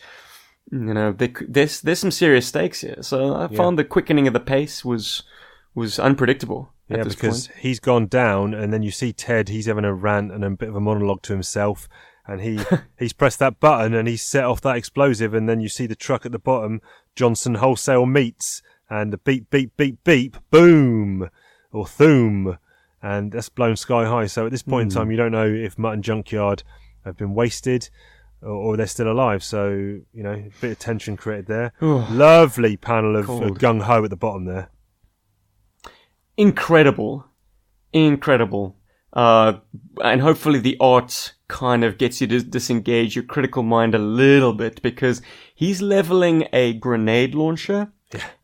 You know, there, there's there's some serious stakes here. So I found the quickening of the pace was was unpredictable. Yeah, because point. he's gone down, and then you see Ted. He's having a rant and a bit of a monologue to himself, and he he's pressed that button and he's set off that explosive, and then you see the truck at the bottom, Johnson Wholesale Meats, and the beep beep beep beep, boom, or thoom, and that's blown sky high. So at this point in Hmm. time, you don't know if Mutt and Junkyard have been wasted. Or, they're still alive, so you know, a bit of tension created there. Lovely panel of uh, gung ho at the bottom there. incredible, incredible. Uh, and hopefully the art kind of gets you to disengage your critical mind a little bit because he's leveling a grenade launcher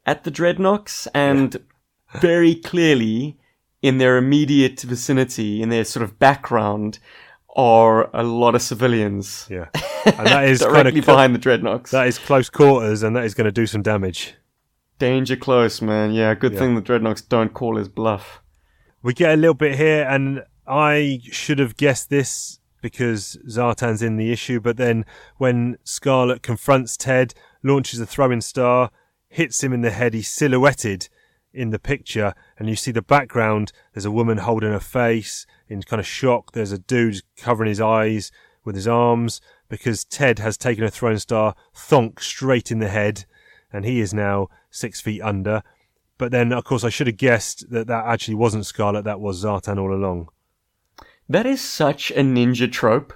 at the Dreadnoks and very clearly in their immediate vicinity, in their sort of background, are a lot of civilians Yeah, and that is kind directly of behind the Dreadnoks. That is close quarters, and that is going to do some damage. Danger close, man. Yeah, good Yeah. thing the Dreadnoks don't call his bluff. We get a little bit here, and I should have guessed this because Zartan's in the issue. But then when Scarlett confronts Ted, launches a throwing star, hits him in the head, he's silhouetted in the picture, and you see the background. There's a woman holding her face in kind of shock. There's a dude covering his eyes with his arms because Ted has taken a throwing star, thonk straight in the head, and he is now six feet under. But then, of course, I should have guessed that that actually wasn't Scarlett. That was Zartan all along. That is such a ninja trope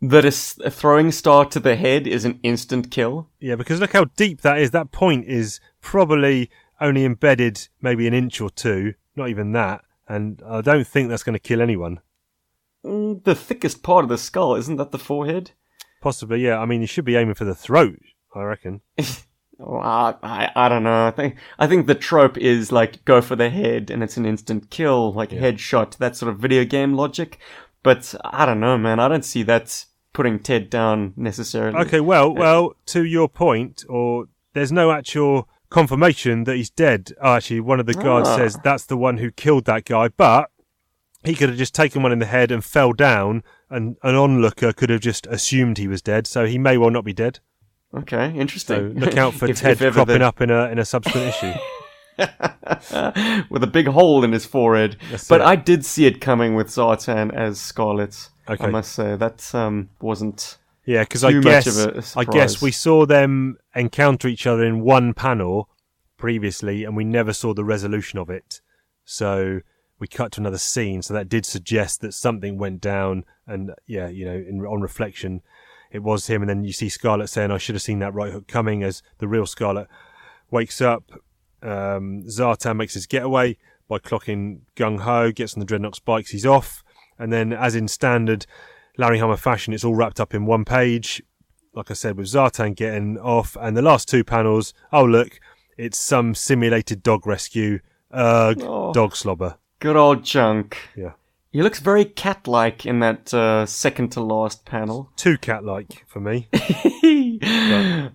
that a, throwing star to the head is an instant kill. Yeah, because look how deep that is. That point is probably only embedded maybe an inch or two, not even that. And I don't think that's going to kill anyone. Mm, The thickest part of the skull, isn't that the forehead? Possibly, yeah. I mean, you should be aiming for the throat, I reckon. Oh, I, I, don't know. I think I think the trope is like go for the head and it's an instant kill, like a headshot. That sort of video game logic. But I don't know, man. I don't see that putting Ted down necessarily. Okay, well, well, to your point, or there's no actual confirmation that he's dead. Oh, actually, one of the guards Ah. says that's the one who killed that guy, but he could have just taken one in the head and fell down, and an onlooker could have just assumed he was dead, so he may well not be dead. Okay, So interesting. look out for If- Ted if cropping up in a in a subsequent issue. with a big hole in his forehead. That's but it. I did see it coming with Zartan as Scarlett. Okay. I must say that um, wasn't. Yeah, because I guess I guess we saw them encounter each other in one panel previously, and we never saw the resolution of it. So we cut to another scene. So that did suggest that something went down, and yeah, you know, in, on reflection, it was him. And then you see Scarlett saying, "I should have seen that right hook coming." As the real Scarlett wakes up, um, Zartan makes his getaway, by clocking gung ho, gets on the Dreadnok's bikes, he's off. And then, as in standard Larry Hama fashion, it's all wrapped up in one page. Like I said, with Zartan getting off, and the last two panels, oh look, it's some simulated dog rescue. Ugh, Oh. dog slobber. Good old junk. Yeah. He looks very cat-like in that uh, second to last panel. Too cat like for me.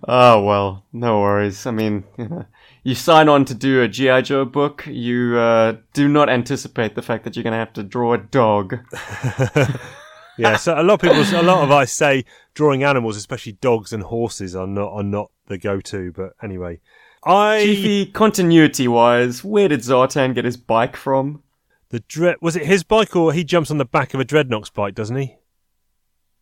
oh well, no worries. I mean, you, know, you sign on to do a GI Joe book, you uh, do not anticipate the fact that you're going to have to draw a dog. Yeah, so a lot of people, a lot of us say drawing animals, especially dogs and horses, are not are not the go-to. But anyway, I Chiefy, continuity-wise, where did Zartan get his bike from? the dread was it his bike or he jumps on the back of a Dreadnok's bike, doesn't he?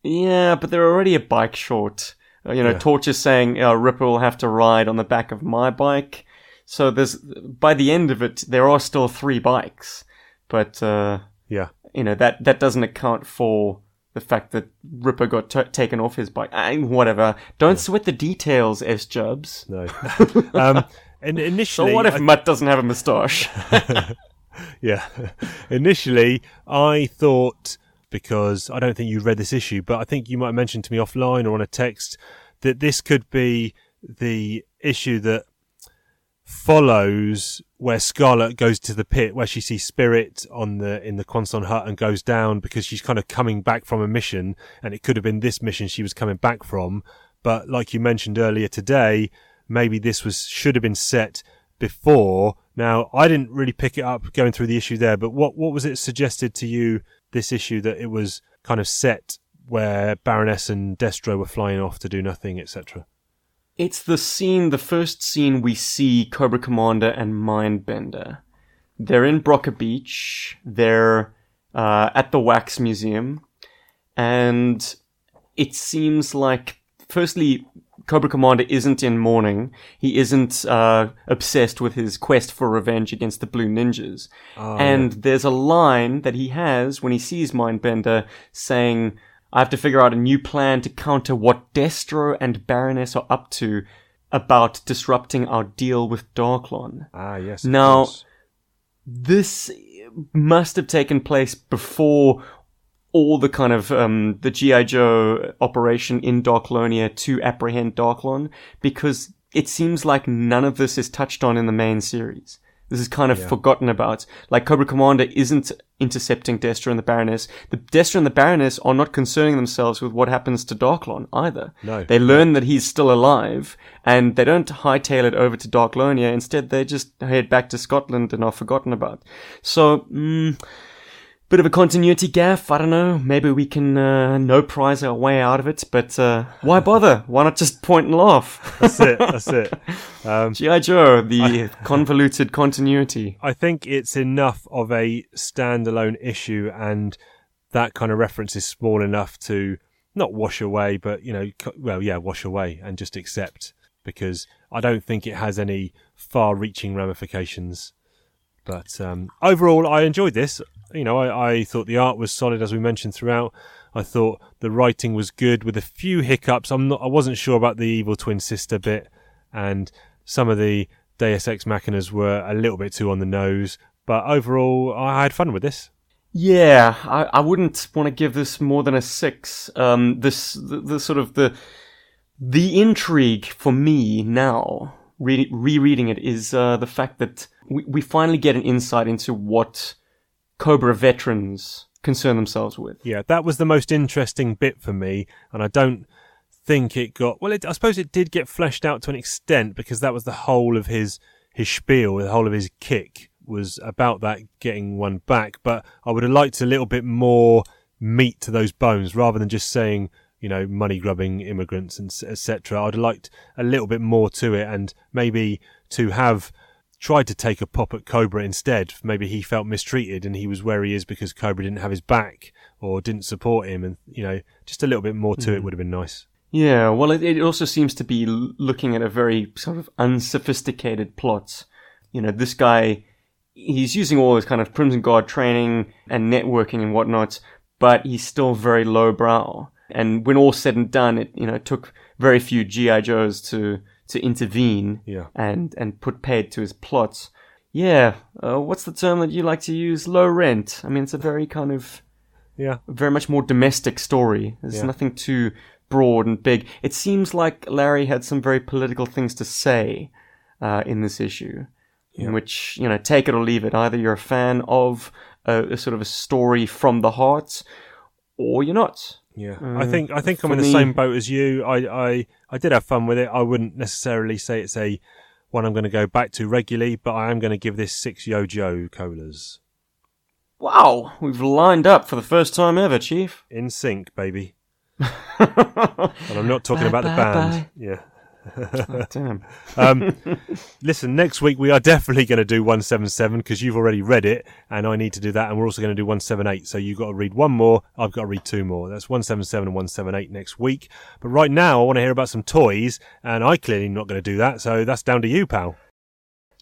Yeah, but they're already a bike short. Uh, you know, Yeah. Torch is saying uh, Ripper will have to ride on the back of my bike. So there's by the end of it, there are still three bikes, but uh, Yeah, you know that that doesn't account for the fact that Ripper got t- taken off his bike. I, whatever. Don't sweat the details, S Jubs. no. um, and So what if I- Mutt doesn't have a moustache? yeah, initially I thought because I don't think you read this issue, but I think you might have mentioned to me offline or on a text that this could be the issue that follows where Scarlett goes to the pit where she sees Spirit on the in the Quonset hut and goes down because she's kind of coming back from a mission and it could have been this mission she was coming back from. But like you mentioned earlier today maybe this was should have been set before. Now I didn't really pick it up going through the issue there but what what was it suggested to you this issue that it was kind of set where Baroness and Destro were flying off to do nothing etc It's the scene, the first scene we see Cobra Commander and Mindbender. They're in Broca Beach. They're uh, at the Wax Museum. And it seems like, firstly, Cobra Commander isn't in mourning. He isn't uh, obsessed with his quest for revenge against the Blue Ninjas. and there's a line that he has when he sees Mindbender saying, I have to figure out a new plan to counter what Destro and Baroness are up to about disrupting our deal with Darklon. ah yes Now- This must have taken place before all the kind of um, the GI Joe operation in Darklonia to apprehend Darklon, because it seems like none of this is touched on in the main series. This is kind of forgotten about. Like Cobra Commander isn't intercepting Destro and the Baroness. The Destro and the Baroness are not concerning themselves with what happens to Darklon either. No. They learn that he's still alive, and they don't hightail it over to Darklonia. Instead, they just head back to Scotland and are forgotten about. So, mm, bit of a continuity gaff. I don't know. Maybe we can uh, no prize our way out of it. But uh, why bother? Why not just point and laugh? that's it that's it um, GI Joe, the convoluted continuity. I think it's enough of a standalone issue, and that kind of reference is small enough to not wash away, but you know, well, yeah, wash away and just accept because I don't think it has any far-reaching ramifications. But um, overall, I enjoyed this. You know, I, I thought the art was solid, as we mentioned throughout. I thought the writing was good, with a few hiccups. I'm not, I wasn't sure about the evil twin sister bit, and some of the Deus Ex Machinas were a little bit too on the nose. But overall, I had fun with this. Yeah, I, I wouldn't want to give this more than a six. Um, this the, the sort of the the intrigue for me now, re- rereading it, is uh, the fact that we, we finally get an insight into what Cobra veterans concern themselves with. Yeah, that was the most interesting bit for me, and I don't think it got well. It, I suppose it did get fleshed out to an extent because that was the whole of his his spiel, the whole of his kick was about that getting one back. But I would have liked a little bit more meat to those bones rather than just saying you know money grubbing immigrants and etc. I'd have liked a little bit more to it, and maybe to have tried to take a pop at Cobra instead. Maybe he felt mistreated and he was where he is because Cobra didn't have his back or didn't support him, and you know, just a little bit more to it mm. would have been nice. Yeah, well, it, it also seems to be looking at a very sort of unsophisticated plot. You know, this guy, he's using all this kind of Crimson Guard training and networking and whatnot, but he's still very lowbrow. And when all said and done, it you know took very few GI Joes to to intervene Yeah. and and put paid to his plots. yeah, uh, what's the term that you like to use? Low rent. I mean, it's a very kind of Yeah. very much more domestic story. There's Yeah. nothing too broad and big. It seems like Larry had some very political things to say uh, in this issue, in which you know, take it or leave it. Either you're a fan of a, a sort of a story from the heart, or you're not. Yeah, I think I think I'm in the me- same boat as you. I, I I did have fun with it. I wouldn't necessarily say it's a one I'm going to go back to regularly, but I am going to give this six Yo Joe colas Wow, we've lined up for the first time ever, Chief. in sync, baby. and I'm not talking about the band. bye. Yeah. Damn. Um, listen, next week we are definitely going to do 177 because you've already read it, and I need to do that. And we're also going to do 178. So you've got to read one more. I've got to read two more. That's 177 and 178 next week. But right now, I want to hear about some toys, and I clearly not going to do that. So that's down to you, pal.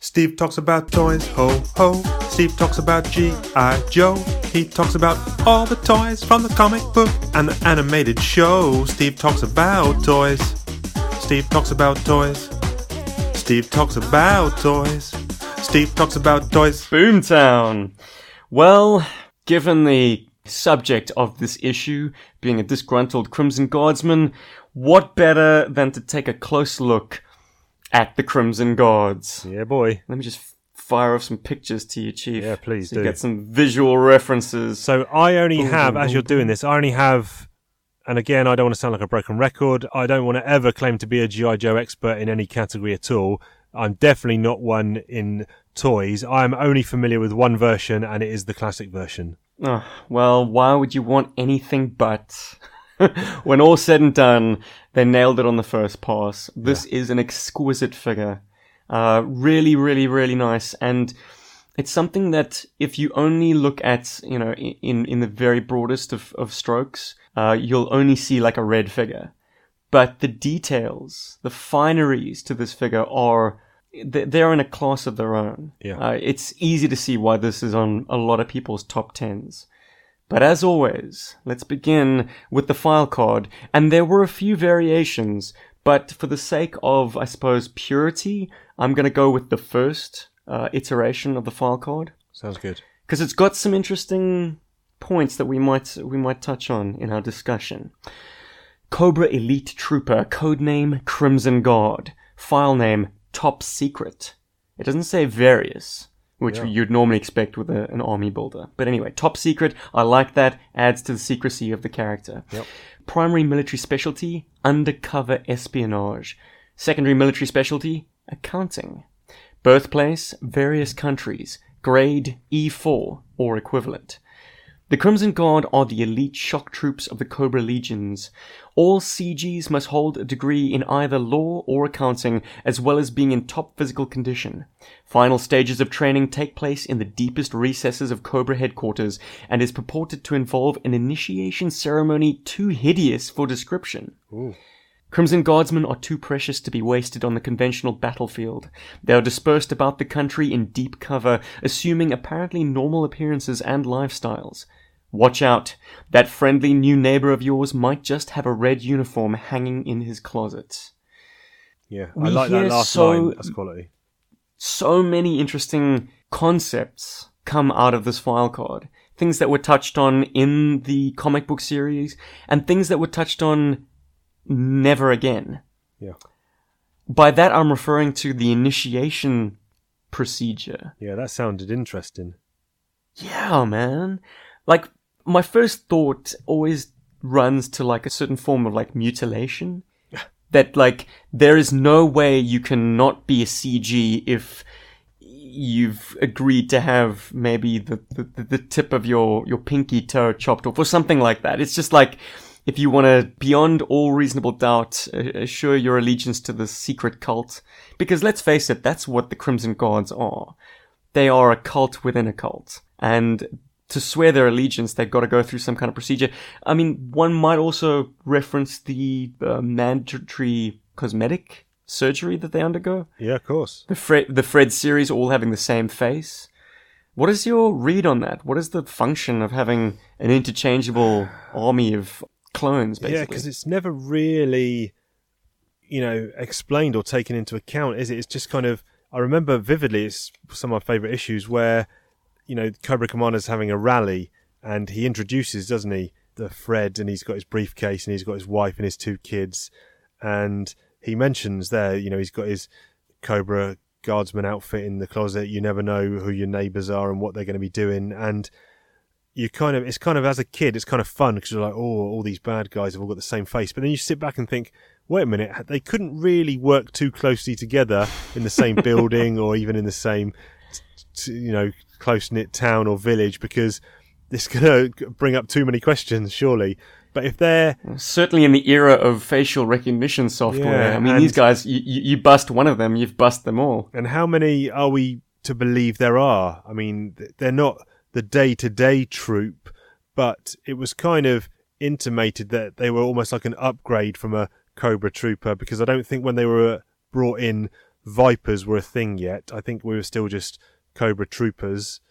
Steve talks about toys, ho ho. Steve talks about G.I. Joe. He talks about all the toys from the comic book and the animated show. Steve talks about toys. Steve talks about toys. Steve talks about toys. Steve talks about toys. Boomtown. Well, given the subject of this issue being a disgruntled Crimson Guardsman, what better than to take a close look at the Crimson Guards? Yeah, boy. Let me just fire off some pictures to you, Chief. Yeah, please so you do. get some visual references. So I only have, as you're doing this, I only have, and again, I don't want to sound like a broken record. I don't want to ever claim to be a GI Joe expert in any category at all. I'm definitely not one in toys. I am only familiar with one version, and it is the classic version. Oh, well, why would you want anything but? when all said and done, they nailed it on the first pass. This is an exquisite figure. Uh, really, really, really nice. And it's something that if you only look at, you know, in, in the very broadest of, of strokes, uh, you'll only see like a red figure. But the details, the fineries to this figure are, they- they're in a class of their own. Yeah. Uh, it's easy to see why this is on a lot of people's top tens. But as always, let's begin with the file card. And there were a few variations, but for the sake of, I suppose, purity, I'm going to go with the first uh, iteration of the file card Sounds good. because it's got some interesting points that we might we might touch on in our discussion. Cobra Elite Trooper, codename Crimson Guard, file name Top Secret. It doesn't say various, which you'd normally expect with a, an army builder. But anyway, Top Secret, I like that, adds to the secrecy of the character. Yep. Primary military specialty, undercover espionage. Secondary military specialty, accounting. Birthplace, various countries. Grade E4 or equivalent. The Crimson Guard are the elite shock troops of the Cobra Legions. All CGs must hold a degree in either law or accounting, as well as being in top physical condition. Final stages of training take place in the deepest recesses of Cobra headquarters, and is purported to involve an initiation ceremony too hideous for description. Crimson Guardsmen are too precious to be wasted on the conventional battlefield. They are dispersed about the country in deep cover, assuming apparently normal appearances and lifestyles. Watch out. That friendly new neighbor of yours might just have a red uniform hanging in his closet. Yeah, We I like that last so- line. That's quality. So many interesting concepts come out of this file card. Things that were touched on in the comic book series, and things that were touched on never again. Yeah, By that, I'm referring to the initiation procedure. yeah, that sounded interesting. Yeah, man. Like, my first thought always runs to like a certain form of like mutilation. that like, there is no way you can not be a CG if you've agreed to have maybe the, the, the tip of your, your pinky toe chopped off or something like that. It's just like, if you want to, beyond all reasonable doubt, assure your allegiance to the secret cult. Because let's face it, that's what the Crimson Guards are. They are a cult within a cult. And to swear their allegiance, they've got to go through some kind of procedure. I mean, one might also reference the uh, mandatory cosmetic surgery that they undergo. Yeah, of course. The Fred, the Fred series all having the same face. What is your read on that? What is the function of having an interchangeable army of clones, basically? Yeah, because it's never really, you know, explained or taken into account, is it? It's just kind of I remember vividly. It's some of my favourite issues where you know Cobra Commander's having a rally, and he introduces, doesn't he, the Fred, and he's got his briefcase, and he's got his wife and his two kids, and he mentions there, you know, he's got his Cobra guardsman outfit in the closet. You never know who your neighbours are and what they're going to be doing, and you kind of it's kind of as a kid it's kind of fun because you're like oh all these bad guys have all got the same face. But then you sit back and think wait a minute they couldn't really work too closely together in the same building or even in the same t- you know close knit town or village because this going to bring up too many questions surely but if they're Certainly in the era of facial recognition software. Yeah, I mean, these guys, you, you bust one of them, you've bust them all. and how many are we to believe there are i mean they're not the day-to-day troop but it was kind of intimated that they were almost like an upgrade from a cobra trooper because i don't think when they were brought in vipers were a thing yet i think we were still just cobra troopers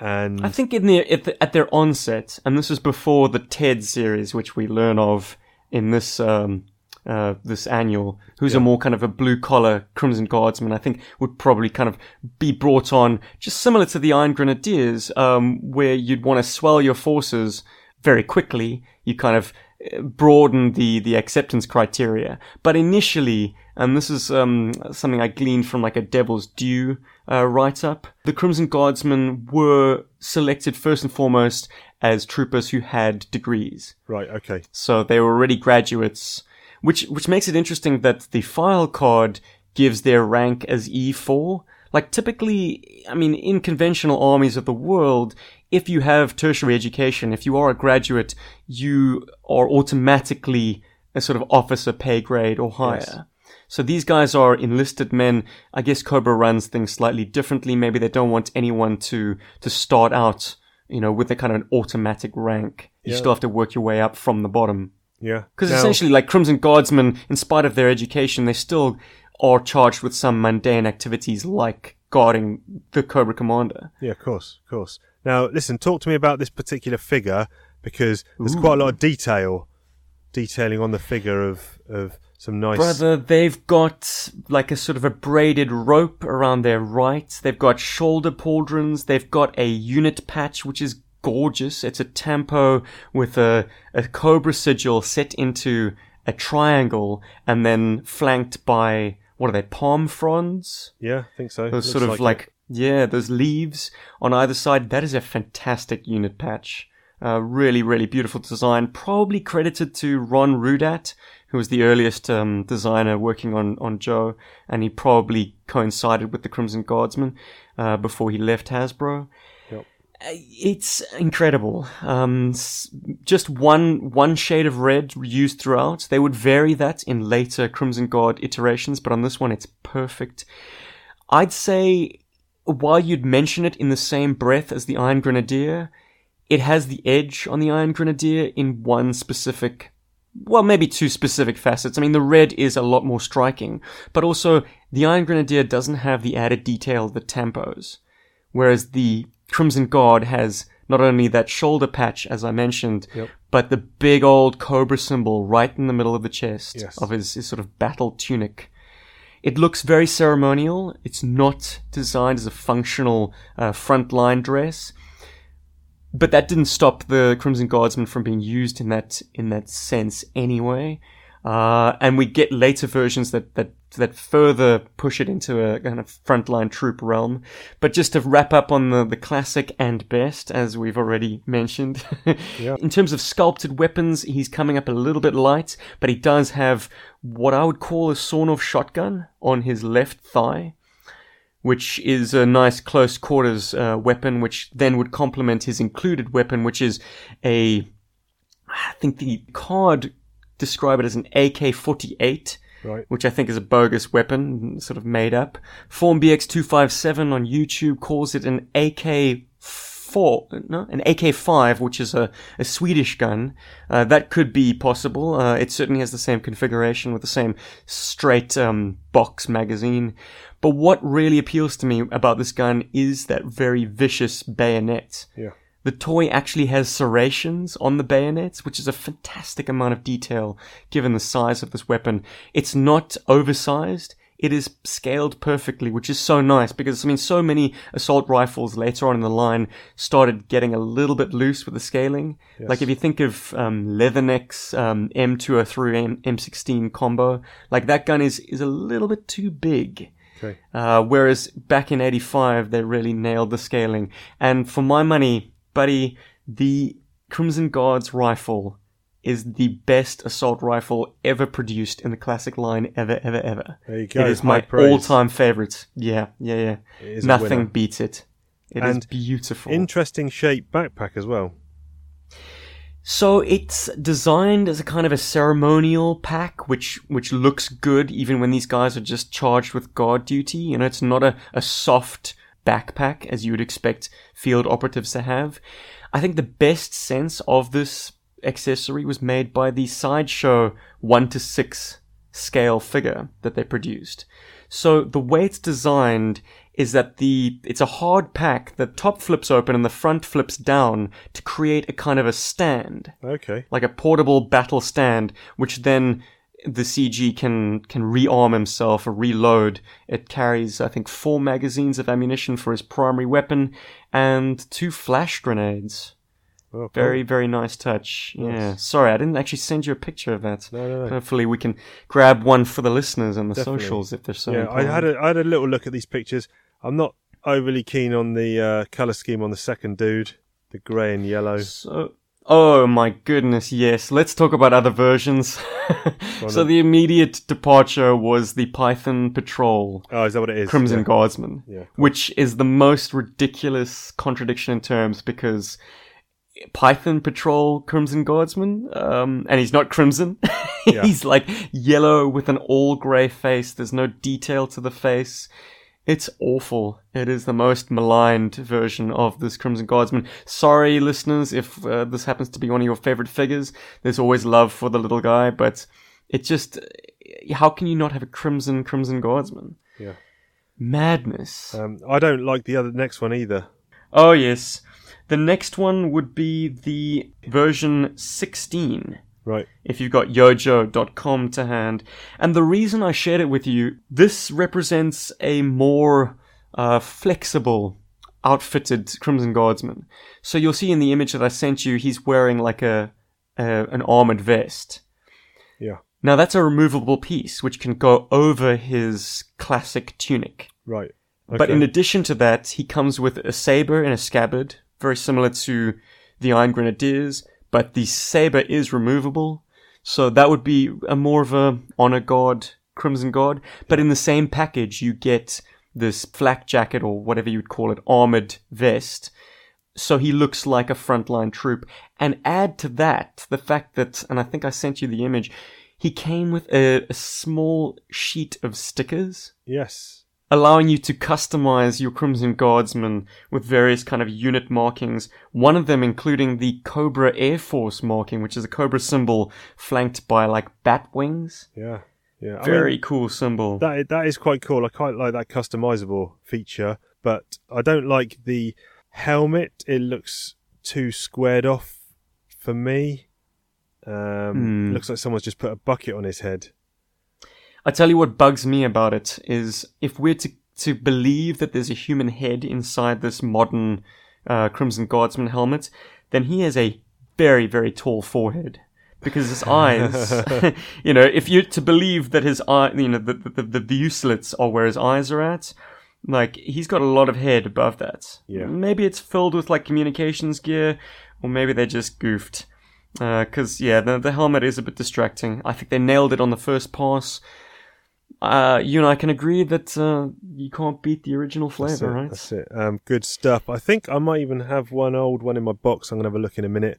and I think in the, at, the, at their onset, and this is before the TED series, which we learn of in this um, uh, this annual, who's a more kind of a blue collar Crimson Guardsman, I think would probably kind of be brought on just similar to the Iron Grenadiers, um, where you'd want to swell your forces very quickly. You kind of uh, broaden the the acceptance criteria, but initially, and this is um, something I gleaned from like a Devil's Due uh, write up. The Crimson Guardsmen were selected first and foremost as troopers who had degrees. right okay So they were already graduates, which which makes it interesting that the file card gives their rank as E4. Like typically, I mean, in conventional armies of the world, if you have tertiary education, if you are a graduate, you are automatically a sort of officer pay grade or higher. So these guys are enlisted men. I guess Cobra runs things slightly differently. Maybe they don't want anyone to to start out, you know, with a kind of an automatic rank. You Yeah. still have to work your way up from the bottom. yeah Because essentially, like Crimson Guardsmen, in spite of their education, they still are charged with some mundane activities like guarding the Cobra Commander. Yeah, of course, of course. Now, listen, talk to me about this particular figure because there's quite a lot of detail, detailing on the figure of of some nice. Brother, they've got like a sort of a braided rope around their right. They've got shoulder pauldrons. They've got a unit patch, which is gorgeous. It's a tampo with a, a cobra sigil set into a triangle and then flanked by, what are they, palm fronds? Yeah, I think so. Those Looks sort of it. like, yeah, those leaves on either side. That is a fantastic unit patch. Uh, really, really beautiful design. Probably credited to Ron Rudat, who was the earliest um, designer working on, on Joe, and he probably coincided with the Crimson Guardsman uh, before he left Hasbro. Yep. Uh, It's incredible. Um, just one one shade of red used throughout. They would vary that in later Crimson Guard iterations, but on this one, it's perfect. I'd say while you'd mention it in the same breath as the Iron Grenadier, it has the edge on the Iron Grenadier in one specific, well, maybe two specific facets. I mean, the red is a lot more striking, but also the Iron Grenadier doesn't have the added detail of the tampos, whereas the Crimson Guard has not only that shoulder patch, as I mentioned, Yep. but the big old cobra symbol right in the middle of the chest Yes. of his, his sort of battle tunic. It looks very ceremonial. It's not designed as a functional uh, frontline dress, but that didn't stop the Crimson Guardsman from being used in that in that sense anyway. Uh, and we get later versions that, that that further push it into a kind of frontline troop realm. But just to wrap up on the, the classic and best, as we've already mentioned, in terms of sculpted weapons, he's coming up a little bit light, but he does have what I would call a sawn-off shotgun on his left thigh which is a nice close quarters uh, weapon, which then would complement his included weapon, which is a, I think the card described it as an AK-48, Right. which I think is a bogus weapon, sort of made up. FormBX257 on YouTube calls it an AK. Four, no, an AK-5, which is a, a Swedish gun. Uh, that could be possible. Uh, it certainly has the same configuration with the same straight um, box magazine. But what really appeals to me about this gun is that very vicious bayonet. Yeah. The toy actually has serrations on the bayonets, which is a fantastic amount of detail given the size of this weapon. It's not oversized. it is scaled perfectly, which is so nice because I mean, so many assault rifles later on in the line started getting a little bit loose with the scaling. Like if you think of um, Leatherneck's um, M203 M- M16 combo, like that gun is is a little bit too big. Okay. Uh, whereas back in '85, they really nailed the scaling. And for my money, buddy, the Crimson Guards rifle is the best assault rifle ever produced in the classic line ever, ever, ever. There you go. It is my praise. all-time favorite. Yeah, yeah, yeah. Is Nothing beats it. It is And beautiful. Interesting shape backpack as well. So it's designed as a kind of a ceremonial pack, which which looks good even when these guys are just charged with guard duty. You know, it's not a, a soft backpack as you would expect field operatives to have. I think the best sense of this accessory was made by the sideshow one to six scale figure that they produced. So the way it's designed is that the it's a hard pack. The top flips open and the front flips down to create a kind of a stand, Okay. like a portable battle stand, which then the CG can can rearm himself or reload. It carries, I think, four magazines of ammunition for his primary weapon and two flash grenades. Well, cool. Very, very nice touch. Yeah. Sorry, I didn't actually send you a picture of that. No, no, no. Hopefully, we can grab one for the listeners and the Definitely. socials if they're so. Yeah, I had a I had a little look at these pictures. I'm not overly keen on the uh, color scheme on the second dude, the grey and yellow. So, oh my goodness, yes. Let's talk about other versions. so the immediate departure was the Python Patrol Oh, is that what it is? Crimson yeah. Guardsman, Yeah. which is the most ridiculous contradiction in terms because Python Patrol Crimson Guardsman, um, and he's not crimson. Yeah. he's like yellow with an all grey face. There's no detail to the face. It's awful. It is the most maligned version of this Crimson Guardsman. Sorry, listeners, if uh, this happens to be one of your favorite figures. There's always love for the little guy, but it just. How can you not have a Crimson Crimson Guardsman? Yeah. Madness. Um, I don't like the other next one either. Oh, yes. The next one would be the version 16 Right. if you've got yojoe.com to hand. And the reason I shared it with you, this represents a more uh, flexible, outfitted Crimson Guardsman. So you'll see in the image that I sent you, he's wearing like a, a an armored vest. Yeah. Now that's a removable piece which can go over his classic tunic. Right. But in addition to that, he comes with a saber and a scabbard, very similar to the Iron Grenadiers, but the saber is removable. So that would be a more of a honor guard, crimson guard. But in the same package, you get this flak jacket or whatever you'd call it, armored vest. So he looks like a frontline troop. And add to that the fact that, and I think I sent you the image, he came with a, a small sheet of stickers yes. Allowing you to customize your Crimson Guardsman with various kind of unit markings. One of them including the Cobra Air Force marking, which is a Cobra symbol flanked by like bat wings. Yeah. Yeah. I mean, Very cool symbol. that that is quite cool. I quite like that customizable feature, but I don't like the helmet. It looks too squared off for me. Um, Hmm. Looks like someone's just put a bucket on his head. I tell you what bugs me about it is if we're to to believe that there's a human head inside this modern uh, Crimson Guardsman helmet, then he has a very very tall forehead because his eyes, you know, if you're to believe that his eye, you know, the the, the view slits are where his eyes are at. Like he's got a lot of head above that. Yeah. Maybe it's filled with like communications gear, or maybe they're just goofed. Because yeah, the the helmet is a bit distracting. I think they nailed it on the first pass. Uh, you and I can agree that uh, you can't beat the original That's flavor, it. right? That's it. Um, good stuff. I think I might even have one old one in my box. I'm gonna have a look in a minute.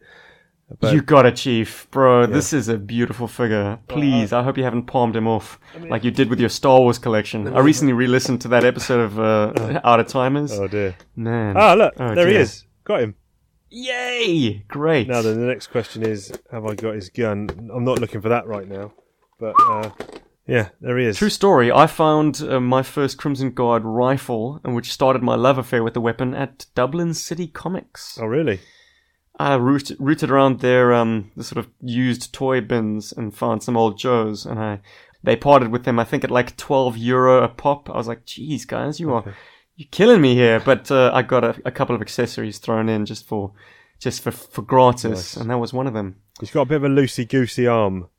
But you got it, Chief, bro. This is a beautiful figure. Please, I hope you haven't palmed him off like you did with your Star Wars collection. I recently re-listened to that episode of uh, Out of Timers. oh dear. Man, Ah, look, Oh, there he is. Got him. yay! Great. Now then, the next question is, have I got his gun? I'm not looking for that right now, but uh, yeah, there he is. True story. I found uh, my first Crimson Guard rifle, and which started my love affair with the weapon at Dublin City Comics. Oh really? I rooted, rooted around their um, the sort of used toy bins and found some old Joes, and I they parted with them, I think, at like 12 euro a pop. I was like, geez, guys, you are you're killing me here. But uh, I got a, a couple of accessories thrown in just for just for for gratis, Nice. and that was one of them. He's got a bit of a loosey goosey arm.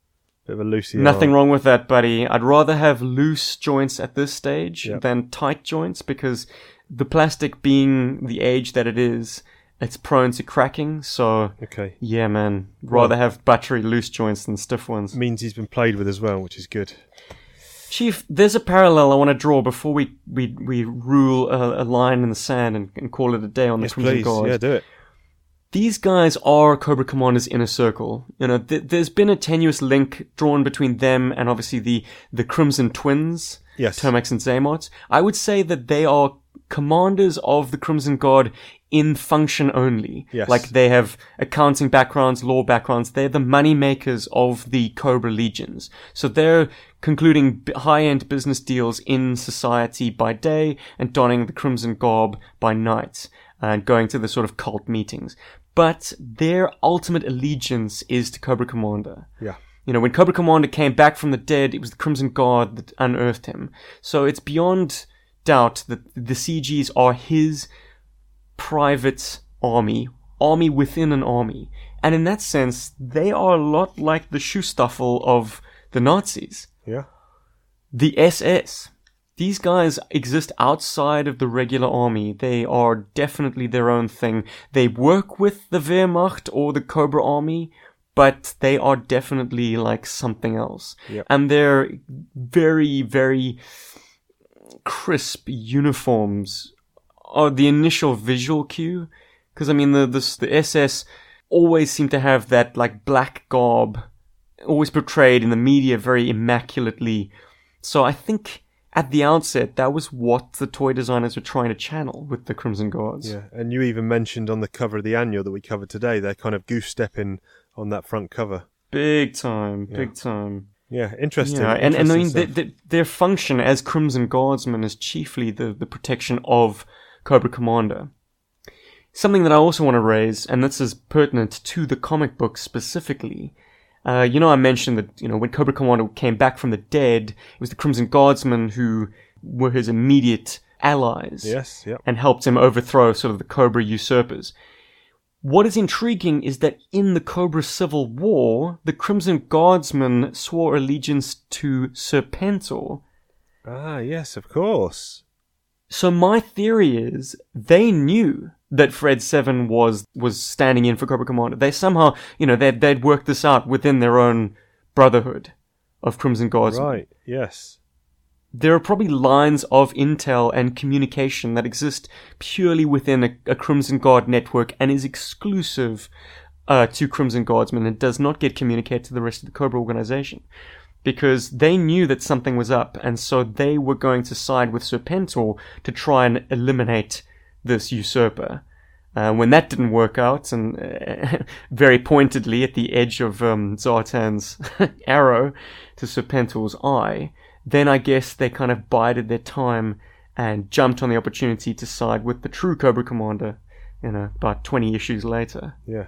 Bit of a loosey Nothing wrong with that, buddy. I'd rather have loose joints at this stage Yep. than tight joints because the plastic being the age that it is, it's prone to cracking. So, Okay. yeah, man, rather have buttery loose joints than stiff ones. Means he's been played with as well, which is good. Chief, there's a parallel I want to draw before we we, we rule a, a line in the sand and, and call it a day on the Yes, Crimson please. Guard. Yeah, do it. These guys are Cobra Commander's inner circle. You know, th- there's been a tenuous link drawn between them and obviously the, the Crimson Twins, Yes. Tomax and Xamot. I would say that they are commanders of the Crimson Guard in function only. Yes. Like they have accounting backgrounds, law backgrounds. They're the money makers of the Cobra Legions. So they're concluding b- high-end business deals in society by day and donning the Crimson Garb by night and going to the sort of cult meetings. But their ultimate allegiance is to Cobra Commander. Yeah. You know, when Cobra Commander came back from the dead, it was the Crimson Guard that unearthed him. So it's beyond doubt that the CGs are his private army, army within an army. And in that sense, they are a lot like the Schutzstaffel of the Nazis. Yeah. The SS. These guys exist outside of the regular army. They are definitely their own thing. They work with the Wehrmacht or the Cobra army, but they are definitely like something else. Yep. And they're very, very crisp uniforms are the initial visual cue. Because I mean, the, the the SS always seem to have that like black garb, always portrayed in the media very immaculately. So I think at the outset that was what the toy designers were trying to channel with the Crimson Guards. Yeah. And you even mentioned on the cover of the annual that we covered today, they're kind of goose stepping on that front cover. Big time, big time. Yeah. Interesting. Yeah, and, and I mean, the, the, their function as Crimson Guardsmen is chiefly the, the protection of Cobra Commander. Something that I also want to raise, and this is pertinent to the comic book specifically. Uh, you know, I mentioned that, you know, when Cobra Commander came back from the dead, it was the Crimson Guardsmen who were his immediate allies Yes. Yep. and helped him overthrow sort of the Cobra usurpers. What is intriguing is that in the Cobra Civil War, the Crimson Guardsmen swore allegiance to Serpentor. Ah, yes, of course. So my theory is they knew that Fred Seven was was standing in for Cobra Commander. They somehow, you know, they'd they'd worked this out within their own brotherhood of Crimson Guardsmen. Right. Yes. there are probably lines of intel and communication that exist purely within a, a Crimson Guard network and is exclusive uh, to Crimson Guardsmen and does not get communicated to the rest of the Cobra organization. Because they knew that something was up, and so they were going to side with Serpentor to try and eliminate this usurper. Uh, when that didn't work out, and uh, very pointedly at the edge of um, Zartan's arrow to Serpentor's eye, then I guess they kind of bided their time and jumped on the opportunity to side with the true Cobra Commander, you know, about 20 issues later. Yeah.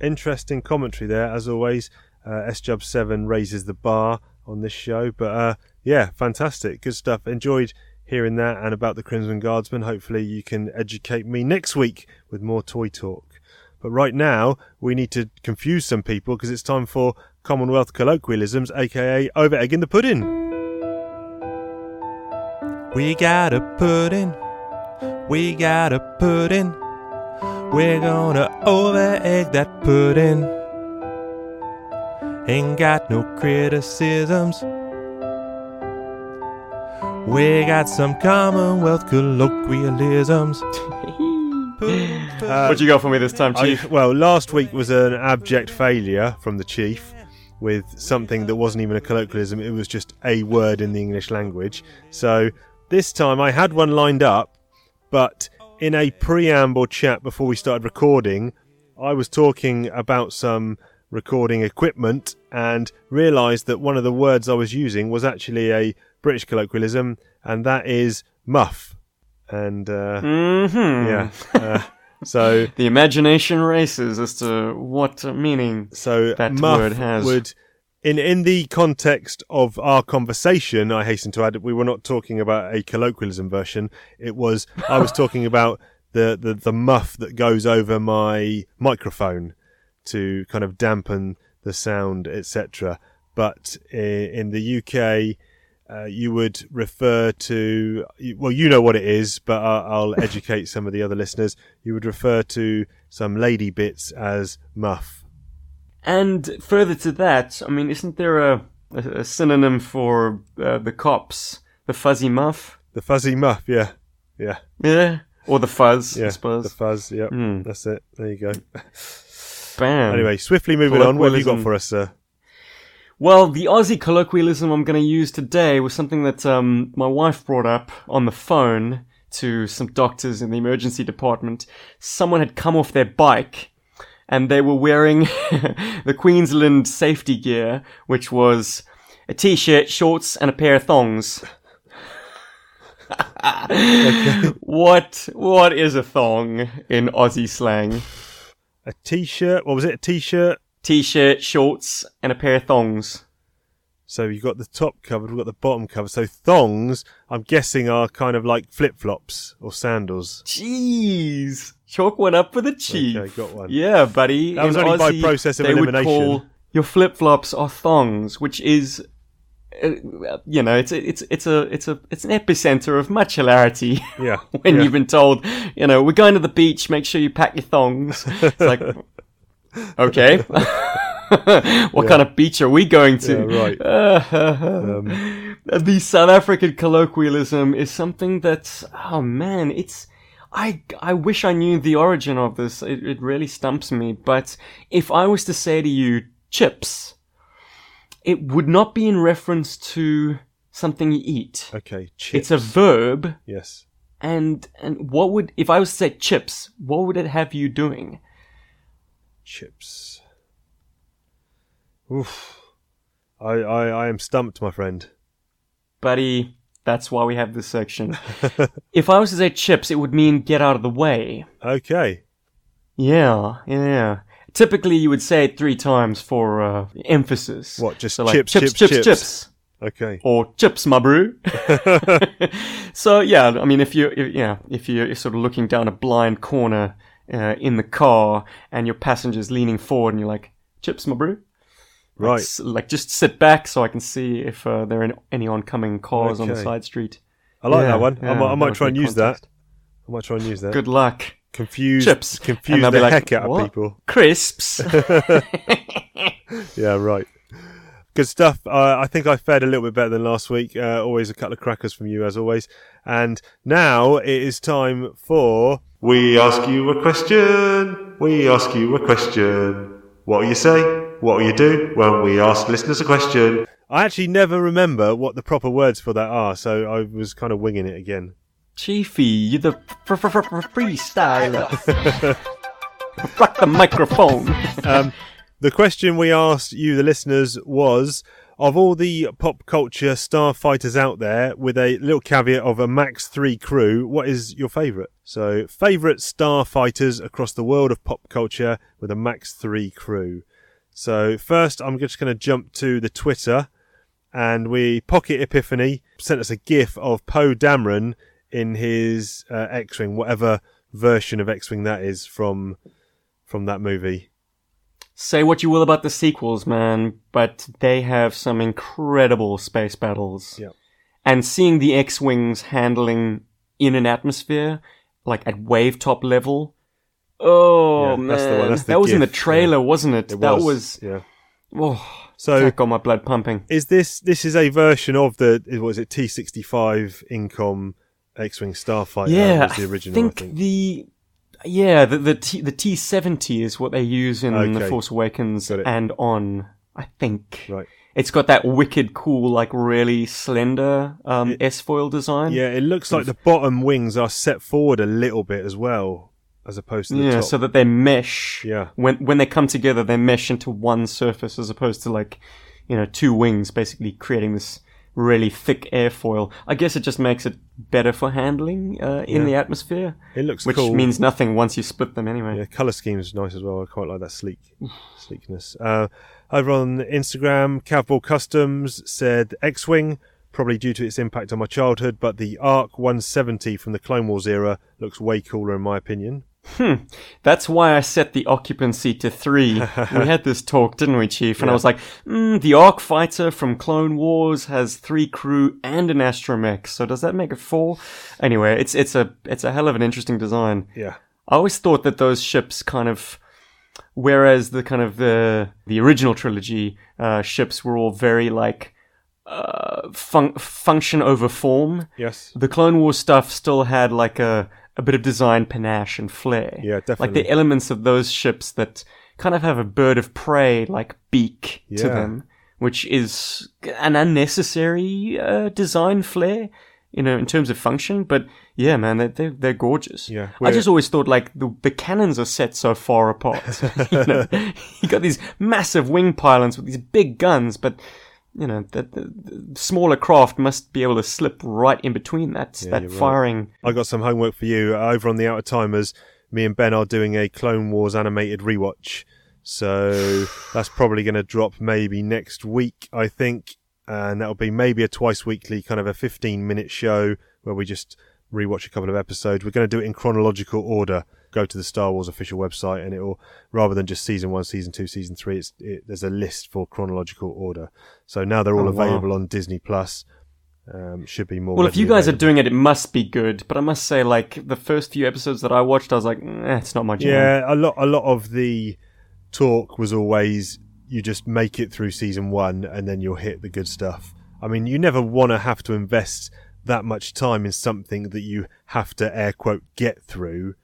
Interesting commentary there, as always. Uh, SJub 7 raises the bar on this show. But uh, yeah, fantastic. Good stuff. Enjoyed hearing that and about the Crimson Guardsman. Hopefully, you can educate me next week with more toy talk. But right now, we need to confuse some people because it's time for Commonwealth colloquialisms, aka over egg in the pudding. We got a pudding. We got a pudding. We're gonna over egg that pudding. Ain't got no criticisms. We got some Commonwealth colloquialisms. Uh, what you got for me this time, I- Chief? well, last week was an abject failure from the chief with something that wasn't even a colloquialism. It was just a word in the English language. So this time I had one lined up, but in a preamble chat before we started recording, I was talking about some recording equipment and realised that one of the words I was using was actually a British colloquialism, and that is muff. And uh, mm-hmm. yeah, uh, so The imagination races as to what meaning So That muff word has. would in in the context of our conversation, I hasten to add, we were not talking about a colloquialism version. It was I was talking about the, the the muff that goes over my microphone to kind of dampen the sound, etc. But i- in the UK, uh, you would refer to well, you know what it is, but I'll educate some of the other listeners. You would refer to some lady bits as muff. And further to that, I mean, isn't there a, a, a synonym for uh, the cops? The fuzzy muff? The fuzzy muff, yeah, yeah, Yeah. Or the fuzz, yeah. I suppose. The fuzz, yeah. Hmm. That's it. There you go. Bam. Anyway, swiftly moving on. What have you got for us, sir? Well, the Aussie colloquialism I'm going to use today was something that um, my wife brought up on the phone to some doctors in the emergency department. Someone had come off their bike and they were wearing the Queensland safety gear, which was a t-shirt, shorts, and a pair of thongs. What what is a thong in Aussie slang? A t-shirt. What was it? A t-shirt. T-shirt, shorts, and a pair of thongs. So you've got the top covered, we've got the bottom covered. So thongs, I'm guessing, are kind of like flip flops or sandals. Jeez. Chalk one up for the chief. Okay, got one. Yeah, buddy. That was In only by process of they would elimination. call your flip flops are thongs, which is, uh, you know, it's a, it's it's a it's a it's an epicenter of much hilarity. Yeah. when yeah. you've been told, you know, we're going to the beach, make sure you pack your thongs. It's like, okay. what kind of beach are we going to? Yeah, right. Um, the South African colloquialism is something that, oh man, it's. I, I wish I knew the origin of this. It, it really stumps me. But if I was to say to you, chips, it would not be in reference to something you eat. Okay, chips. It's a verb. yes. And, and what would, if I was to say chips, what would it have you doing? Chips. Oof. I, I, I am stumped, my friend. Buddy, that's why we have this section. if I was to say chips, it would mean get out of the way. Okay. Yeah, yeah. Typically, you would say it three times for uh, emphasis. What, just so like, chips, chips, chips, chips, chips? Okay. or chips, my brew. so yeah, I mean, if you, if, yeah, if you're sort of looking down a blind corner uh, in the car and your passenger's leaning forward and you're like, chips, my brew. Right. S- like just sit back so I can see if uh, there are any- oncoming cars on the side street. I like Yeah, that one. I, might, I might try and use that. I might try and use that. Good luck. Confuse, Chips. confuse the be like, heck out "What?" of people. Crisps. Yeah, right. Good stuff. Uh, I think I fared a little bit better than last week. Uh, always a couple of crackers from you, as always. And now it is time for. We ask you a question. We ask you a question. What will you say? What will you do when we ask listeners a question? I actually never remember what the proper words for that are, so I was kind of winging it again. Chiefy, you're the fr- fr- fr- fr- freestyler. Fuck the microphone. Um, the question we asked you, the listeners, was of all the pop culture starfighters out there, with a little caveat of a max three crew, what is your favourite? So, favourite starfighters across the world of pop culture with a max three crew. So, first, I'm just going to jump to the Twitter, and we Pocket Epiphany sent us a GIF of Poe Dameron in his uh, X-wing, whatever version of X-wing that is from from that movie. Say what you will about the sequels, man, but they have some incredible space battles. Yep. And seeing the X-Wings handling in an atmosphere, like at wave top level. Oh, Yeah, man. that's the that's the that was in the trailer, wasn't it? It that was, was, yeah. oh, So that got my blood pumping. is this this is a version of the was it T sixty five Incom X Wing Starfighter? yeah, the original. I think, think. the yeah the the T, the T seventy is what they use in the Force Awakens Got it. and on. I think Right. it's got that wicked cool, like really slender um, S foil design. Yeah, it looks like the bottom wings are set forward a little bit as well, as opposed to the top. yeah, top. so that they mesh. Yeah. When when they come together, they mesh into one surface as opposed to like, you know, two wings, basically creating this really thick airfoil. I guess it just makes it better for handling uh, in Yeah. the atmosphere, It looks which cool. means nothing once you split them anyway. Yeah, color scheme is nice as well. I quite like that sleek sleekness. Uh, over on Instagram, Cavball Customs said X-wing, probably due to its impact on my childhood, but the Arc 170 from the Clone Wars era looks way cooler in my opinion. That's why I set the occupancy to three. we had this talk, didn't we, Chief? And I was like, mm, the Arc Fighter from Clone Wars has three crew and an astromech, so does that make it four? Anyway, it's it's a it's a hell of an interesting design. Yeah, I always thought that those ships kind of, whereas the kind of the the original trilogy uh, ships were all very like uh, fun- function over form. yes, The Clone Wars stuff still had like a a bit of design panache and flair. Yeah, definitely. Like the elements of those ships that kind of have a bird of prey like beak to them, which is an unnecessary uh, design flair. You know, in terms of function, but yeah, man, they're they're, they're gorgeous. Yeah, I just always thought like the the cannons are set so far apart. you know, you got these massive wing pylons with these big guns, but you know, the, the, smaller craft must be able to slip right in between that that you're right. firing. I got some homework for you over on the Outer Timers. Me and Ben are doing a Clone Wars animated rewatch, so that's probably going to drop maybe next week, I think, and that'll be maybe a twice weekly kind of a 15 minute show where we just rewatch a couple of episodes. We're going to do it in chronological order. Go to the Star Wars official website, and it will rather than just season one, season two, season three. It's it, there's a list for chronological order. So now they're all Oh, wow. available on Disney Plus. Um, should be more. Well, if you guys are doing it, it must be good. But I must say, like the first few episodes that I watched, I was like, eh, it's not my jam. Yeah, a lot a lot of the talk was always you just make it through season 1 and then you'll hit the good stuff. I mean, you never want to have to invest that much time in something that you have to air quote get through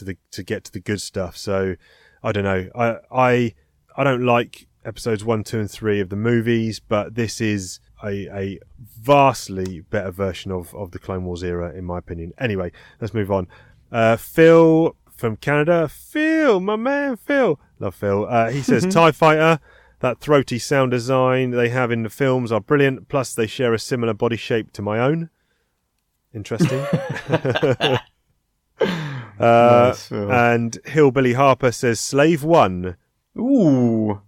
to the to get to the good stuff. So, I don't know. I I I don't like episodes 1, 2 and 3 of the movies, but this is a, a vastly better version of, of the Clone Wars era, in my opinion. Anyway, let's move on. Uh, Phil from Canada. Phil, my man, Phil. Love Phil. Uh, he says TIE Fighter. That throaty sound design they have in the films are brilliant. Plus, they share a similar body shape to my own. Interesting. uh, Nice, and Hillbilly Harper says Slave One. Ooh.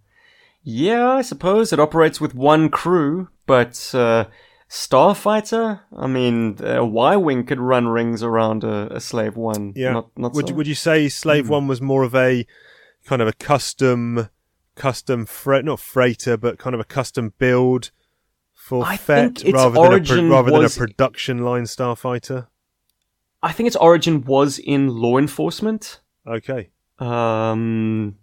Yeah, I suppose it operates with one crew, but uh, Starfighter. I mean, a Y-wing could run rings around a, a Slave One. Yeah. Not, not would so. you, would you say Slave Hmm. One was more of a kind of a custom, custom freight, not freighter, but kind of a custom build for I its rather than a pro- rather was- than a production line starfighter? I think its origin was in law enforcement. Okay, um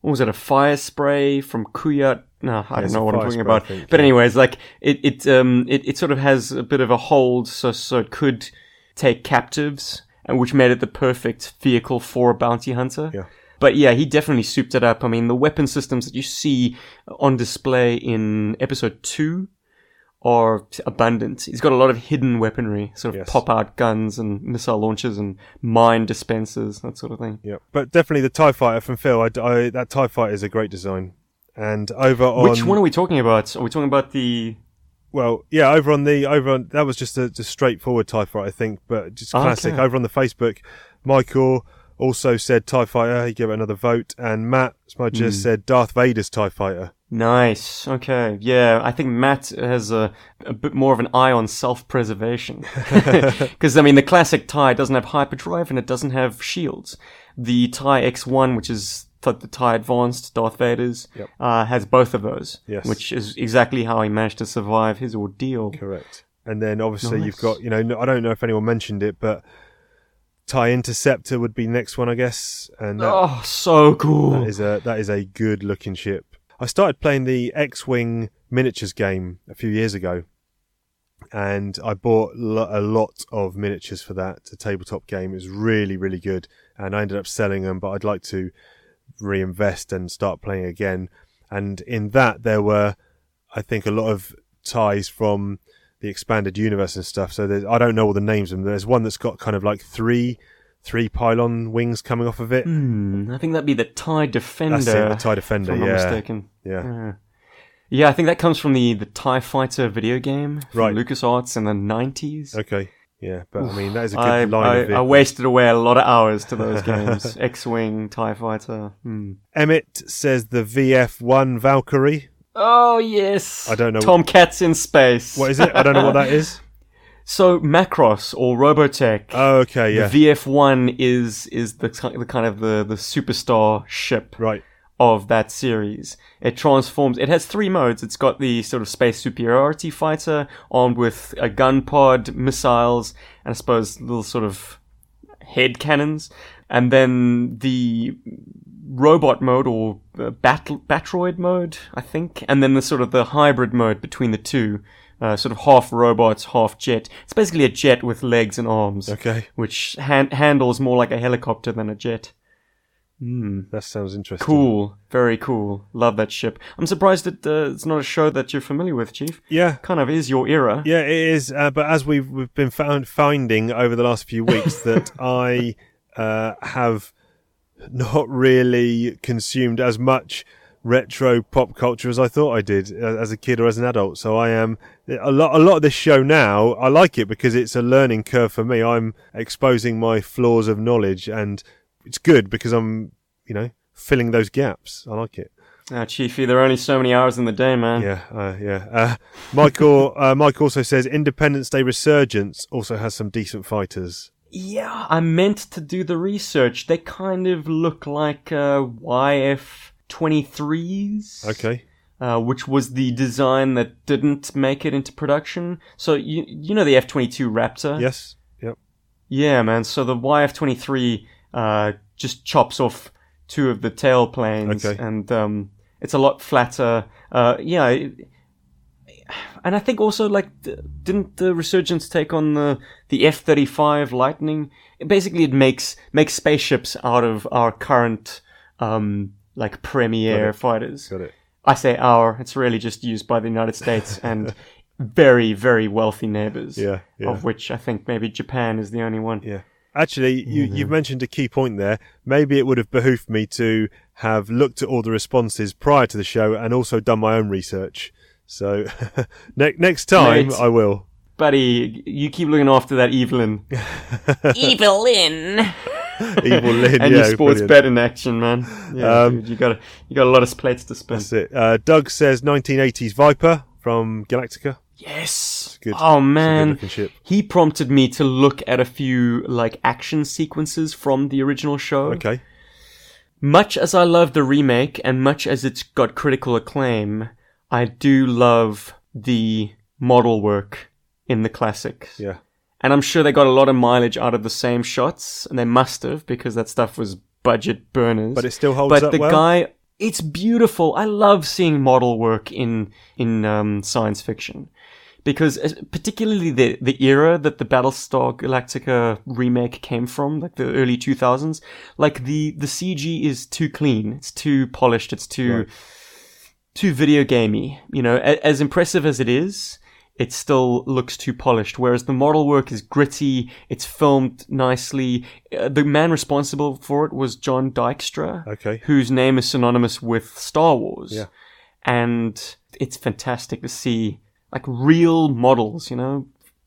what was it a Firespray from Kuat no I it's don't know what I'm talking about think, but yeah. anyways like it it um it, it sort of has a bit of a hold so so it could take captives and which made it the perfect vehicle for a bounty hunter Yeah. but yeah he definitely souped it up I mean the weapon systems that you see on display in episode 2 are abundant. He's got a lot of hidden weaponry, sort of Yes. pop out guns and missile launchers and mine dispensers, that sort of thing. yeah, but definitely the Tie Fighter from Phil. I, I- that Tie Fighter is a great design. And over on Which one are we talking about? Are we talking about the? Well, yeah, over on the over on that was just a just straightforward Tie Fighter, I think, but just ah, classic. Okay. Over on the Facebook, Michael also said Tie Fighter. He gave it another vote, and Matt Smudger hmm. said Darth Vader's Tie Fighter. Nice. Okay. Yeah, I think Matt has a, a bit more of an eye on self-preservation. Because I mean, the classic Tie doesn't have hyperdrive and it doesn't have shields. The Tie X1, which is th- the Tie Advanced Darth Vader's, Yep. uh, has both of those. Yes. Which is exactly how he managed to survive his ordeal. Correct. And then obviously Nice. you've got you know I don't know if anyone mentioned it, but Tie Interceptor would be next one, I guess, and that, Oh, so cool. that is a that is a good looking ship. I started playing the X-wing miniatures game a few years ago, and I bought lo- a lot of miniatures for that. A tabletop game. It was really really good, and I ended up selling them. But I'd like to reinvest and start playing again. And in that there were, I think, a lot of ties from the expanded universe and stuff. So I don't know all the names of them. There's one that's got kind of like three three pylon wings coming off of it. Hmm, I think that'd be the Tie Defender. That's it, the Tie Defender. if I'm not mistaken. yeah. Yeah. Yeah, I think that comes from the the Tie Fighter video game from Right. LucasArts in the nineties. Okay. Yeah, but I mean that is a good I, line I, I wasted away a lot of hours to those games. X-wing, Tie Fighter. Hmm. Emmett says the VF1 Valkyrie. Oh yes, I don't know- Tomcats in space. What is it? I don't know what that is. So Macross or Robotech. Oh, okay, yeah. The VF1 is is the the kind of the the superstar ship right. of that series. It transforms. It has three modes. It's got the sort of space superiority fighter armed with a gun pod, missiles, and I suppose little sort of head cannons, and then the robot mode or uh, battle Battroid mode, I think, and then the sort of the hybrid mode between the two. Uh, sort of half robots, half jet. It's basically a jet with legs and arms, Okay. which han- handles more like a helicopter than a jet. That sounds interesting. Cool, very cool. Love that ship. I'm surprised that uh, it's not a show that you're familiar with, Chief. Yeah. Kind of is your era. Yeah, it is. Uh, but as we've we've been found finding over the last few weeks that I uh, have not really consumed as much retro pop culture as I thought I did uh, as a kid or as an adult. So I am a lot. A lot of this show now. I like it because it's a learning curve for me. I'm exposing my flaws of knowledge, and it's good because I'm, you know, filling those gaps. I like it. Ah, Chiefy, there are only so many hours in the day, man. Yeah, uh, yeah. Uh, Michael, uh, Mike also says Independence Day Resurgence also has some decent fighters. Yeah, I meant to do the research. They kind of look like uh, YF 23s. Okay. Uh, which was the design that didn't make it into production. So you you know the F twenty two Raptor. Yes. Yep. Yeah, man. So the YF-23 uh, just chops off two of the tail planes, Okay. and um, it's a lot flatter. Uh, yeah, it- and I think also like didn't the Resurgence take on the the F-35 Lightning? Basically, it makes makes spaceships out of our current um, like premier fighters. Got it. I say our. It's really just used by the United States and very very wealthy neighbors Yeah. Yeah. of which I think maybe Japan is the only one. Yeah. Actually, you, Mm-hmm. you've mentioned a key point there. Maybe it would have behooved me to have looked at all the responses prior to the show and also done my own research. So ne- next time Mate. I will. Buddy, you keep looking after that Evelyn. Evelyn! Evil Lynn, and yeah, your sports brilliant. bet in action, man. Yeah, Um, dude, you got a, you got a lot of plates to spin. That's it. Uh, Doug says 1980s Viper from Galactica. Yes. good. Oh man, he prompted me to look at a few like action sequences from the original show. Okay. Much as I love the remake and much as it's got critical acclaim, I do love the model work in the classics. Yeah. And I'm sure they got a lot of mileage out of the same shots, and they must have because that stuff was budget burners. But it still holds But up the well. guy, it's beautiful. I love seeing model work in in um, science fiction because particularly the the era that the Battlestar Galactica remake came from, like the early 2000s, like the the CG is too clean, it's too polished, it's too Right. too video gamey. You know, a- as impressive as it is, it still looks too polished. Whereas the model work is gritty, it's filmed nicely. Uh, the man responsible for it was John Dykstra, Okay. whose name is synonymous with Star Wars. Yeah. And it's fantastic to see like real models, you know,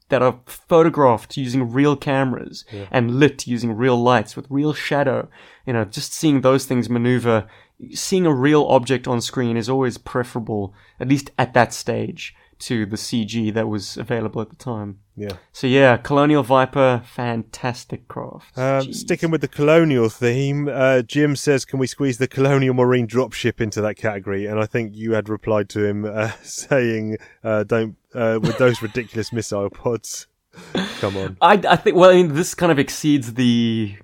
that are photographed using real cameras and lit using real lights with real shadow. You know, just seeing those things maneuver, seeing a real object on screen is always preferable, at least at that stage, to the CG that was available at the time. Yeah. So yeah, Colonial Viper, fantastic craft. Um, sticking with the colonial theme, uh, Jim says, "Can we squeeze the colonial marine dropship into that category?" And I think you had replied to him uh, saying, uh, "Don't uh, with those ridiculous missile pods." Come on. I, I think well, I mean, this kind of exceeds the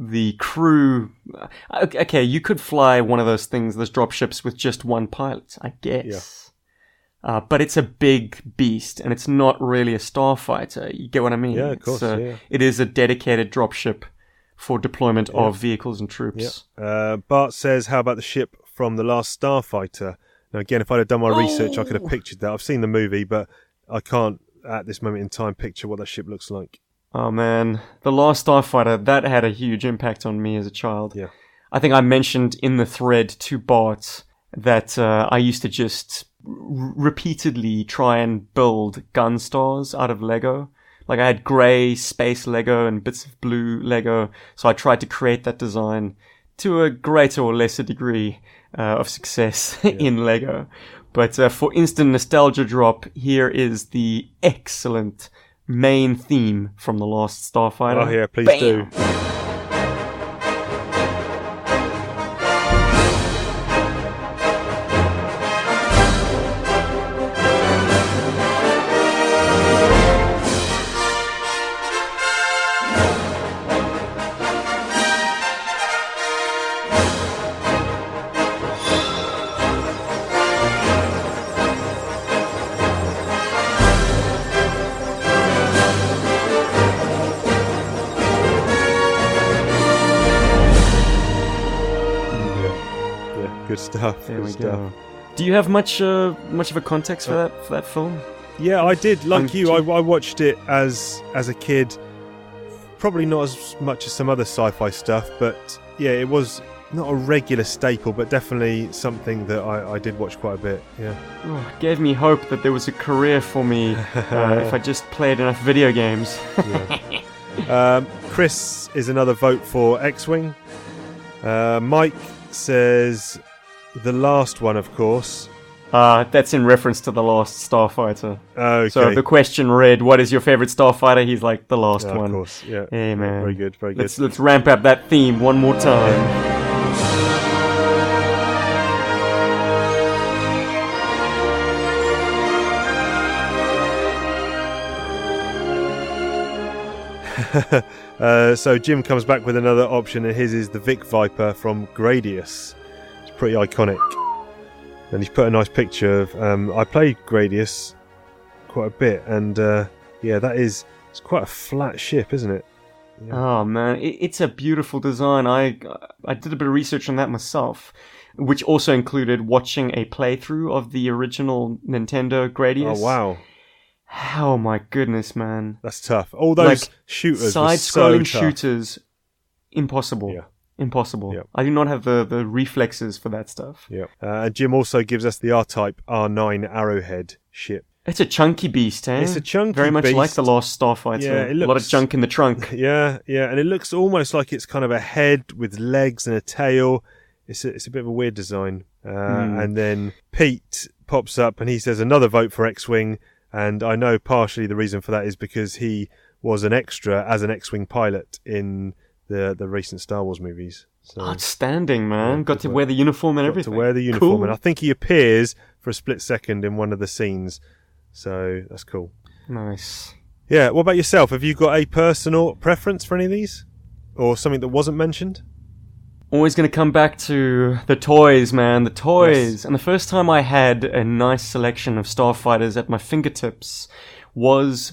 the crew. uh, Okay, you could fly one of those things, those dropships, with just one pilot, I guess. Uh, but it's a big beast, and it's not really a starfighter. You get what I mean? Yeah, of course, uh, yeah. It is a dedicated dropship for deployment of vehicles and troops. Uh, Bart says, "How about the ship from the last Starfighter?" Now, again, if I'd have done my research, I could have Oh. pictured that. I've seen the movie, but I can't at this moment in time picture what that ship looks like. Oh man, the last Starfighter that had a huge impact on me as a child. Yeah. I think I mentioned in the thread to Bart that uh, I used to just repeatedly try and build Gunstars out of Lego. Like I had grey space Lego and bits of blue Lego, so I tried to create that design to a greater or lesser degree uh, of success in Lego. But uh, for instant nostalgia drop, here is the excellent main theme from the Last Starfighter. Oh yeah, please Bam! do. Stuff. There we stuff. go. Do you have much uh, much of a context for that for that film? Yeah, I did. Like I'm you, I, I watched it as as a kid. Probably not as much as some other sci-fi stuff, but yeah, it was not a regular staple, but definitely something that I, I did watch quite a bit. Yeah. Oh, it gave me hope that there was a career for me uh, if I just played enough video games. Um, Chris is another vote for X-wing. Uh, Mike says the last one, of course. Uh, that's in reference to the last Starfighter. Okay. So the question read, "What is your favorite Starfighter?" He's like, "The last Yeah, of course. Yeah. Hey man, Very good. Very good. Let's let's ramp up that theme one more time. Uh, so Jim comes back with another option, and his is the Vic Viper from Gradius. Pretty iconic, and he's put a nice picture of. Um, I played Gradius quite a bit, and uh, yeah, that is it's quite a flat ship, isn't it? Oh man, it, it's a beautiful design. I I did a bit of research on that myself, which also included watching a playthrough of the original Nintendo Gradius. Oh wow, Oh my goodness, man! that's tough. All those Like, shooters, Side-scrolling so shooters, impossible. Yeah. Impossible. Yep. I do not have the, the reflexes for that stuff. Yeah, uh, Jim also gives us the R-Type R9 Arrowhead ship. It's a chunky beast, eh? It's a chunky beast. Very much like the Lost Starfighter. Yeah, it looks, a lot of junk in the trunk. Yeah, yeah, and it looks almost like it's kind of a head with legs and a tail. It's a, it's a bit of a weird design. Uh, Hmm. And then Pete pops up and he says another vote for X-wing, and I know partially the reason for that is because he was an extra as an X-wing pilot in the the recent Star Wars movies. So Outstanding, man. Yeah, Got to work. wear the uniform and got everything. to wear the uniform, Cool. and I think he appears for a split second in one of the scenes. So that's cool. Nice. Yeah. What about yourself? Have you got a personal preference for any of these, or something that wasn't mentioned? Always going to come back to the toys, man. The toys. Yes. And the first time I had a nice selection of Starfighters at my fingertips was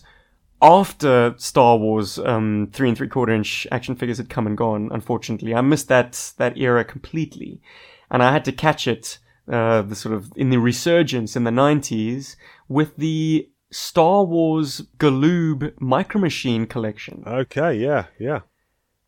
after Star Wars um, three and three quarter inch action figures had come and gone. Unfortunately, I missed that that era completely, and I had to catch it. Uh, the sort of in the resurgence in the 90s with the Star Wars Galoob Micro Machine collection. Okay. Yeah. Yeah.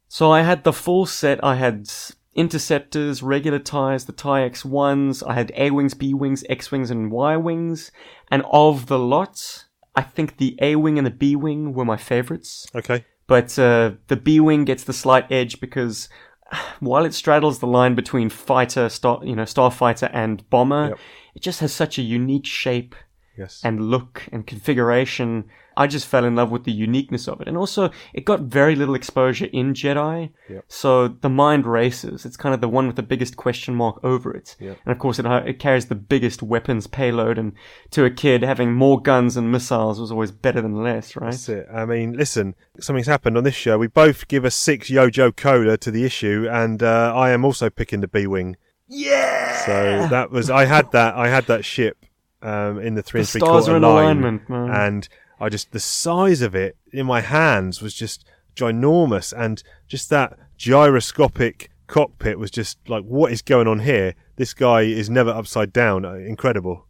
So I had the full set. I had interceptors, regular ties, the tie X1s. I had A wings, B wings, X wings, and Y wings. And of the lot, I think the A wing and the B wing were my favorites. Okay. But uh, the B wing gets the slight edge because while it straddles the line between fighter, star, you know, starfighter and bomber, Yep. it just has such a unique shape Yes. and look and configuration. I just fell in love with the uniqueness of it. And also, it got very little exposure in Jedi. Yep. So the mind races. It's kind of the one with the biggest question mark over it. Yep. And of course, it, it carries the biggest weapons payload. And to a kid, having more guns and missiles was always better than less, right? That's it. I mean, listen, something's happened on this show. We both give a six Yojo Cola to the issue, and uh, I am also picking the B wing. Yeah! So that was I had that I had that ship um, in the three The and three quarter line, alignment, man. and I just the size of it in my hands was just ginormous, and just that gyroscopic cockpit was just like, what is going on here? This guy is never upside down. Uh, Incredible.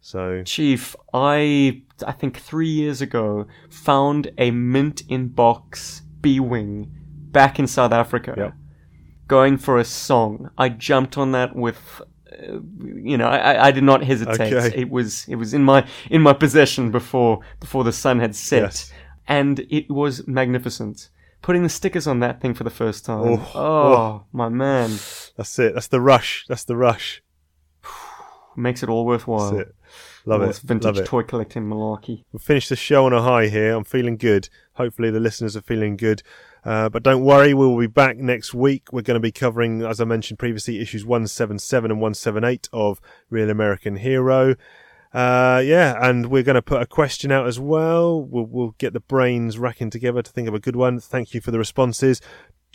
So Chief, I I think three years ago found a mint in box B wing back in South Africa. Yep. Going for a song. I jumped on that with uh, you know, I, I did not hesitate. Okay. It was it was in my in my possession before before the sun had set, Yes. and it was magnificent. Putting the stickers on that thing for the first time. Oh, Oh, my man, That's it. That's the rush. That's the rush. makes it all worthwhile. That's it. Love All it. vintage Love it. toy collecting malarkey. We'll finish the show on a high here. I'm feeling good. Hopefully, the listeners are feeling good. Uh, but don't worry, we'll be back next week. We're going to be covering, as I mentioned previously, issues 177 and 178 of Real American Hero. Uh, yeah, and we're going to put a question out as well. We'll, we'll get the brains racking together to think of a good one. Thank you for the responses.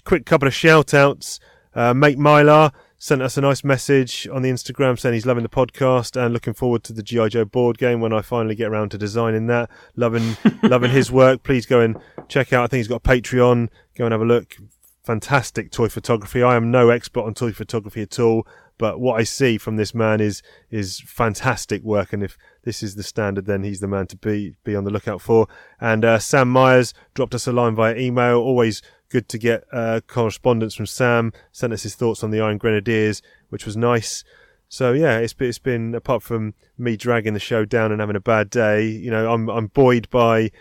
Quick couple of shout outs. Uh, Mate Mylar sent us a nice message on the Instagram saying he's loving the podcast and looking forward to the GI Joe board game when I finally get around to designing that. Loving, loving his work. Please go and check out. I think he's got a Patreon. Go and have a look. Fantastic toy photography. I am no expert on toy photography at all, but what I see from this man is is fantastic work. And if this is the standard, then he's the man to be be on the lookout for. And uh, Sam Myers dropped us a line via email. Always good to get uh, correspondence from Sam. Sent us his thoughts on the Iron Grenadiers, which was nice. So yeah, it's been, it's been apart from me dragging the show down and having a bad day. You know, I'm I'm buoyed by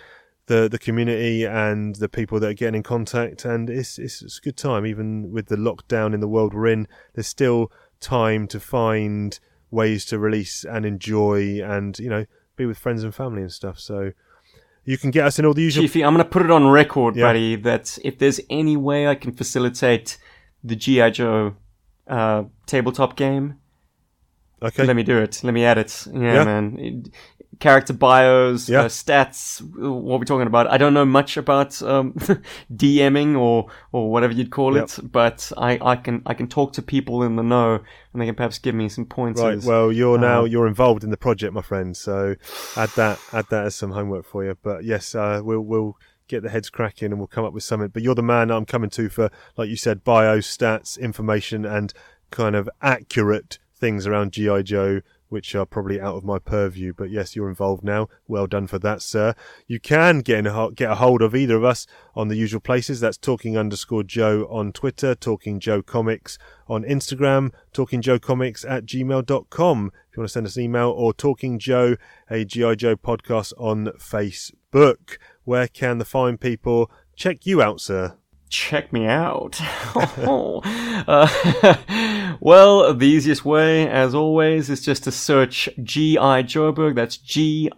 the the community and the people that are getting in contact, and it's it's, it's a good time. Even with the lockdown in the world we're in, there's still time to find ways to release and enjoy, and you know, be with friends and family and stuff. So you can get us in all the usual. Chiefy, I'm going to put it on record, Yeah. buddy, that if there's any way I can facilitate the G.I. Joe uh, tabletop game, Okay, let me do it. Let me add it. Yeah, Yeah. man. Character bios, Yeah. uh, stats, what we're talking about. I don't know much about um, DMing or or whatever you'd call Yep. it, but I, I can I can talk to people in the know, and they can perhaps give me some pointers. Right. Well, you're now Uh, you're involved in the project, my friend. So add that add that as some homework for you. But yes, uh, we'll we'll get the heads cracking and we'll come up with something. But you're the man I'm coming to for, like you said, bio stats, information, and kind of accurate things around GI Joe. Which are probably out of my purview, but yes, you're involved now. Well done for that, sir. You can get in get a hold of either of us on the usual places. That's talking underscore Joe on Twitter, talking Joe Comics on Instagram, talking Joe Comics at gmail.com if you want to send us an email, or talking Joe, a G.I. Joe podcast on Facebook. Where can the fine people check you out, sir? Check me out. uh, well, the easiest way, as always, is just to search G.I. Joburg. That's G-I-J-O-B-U-R-G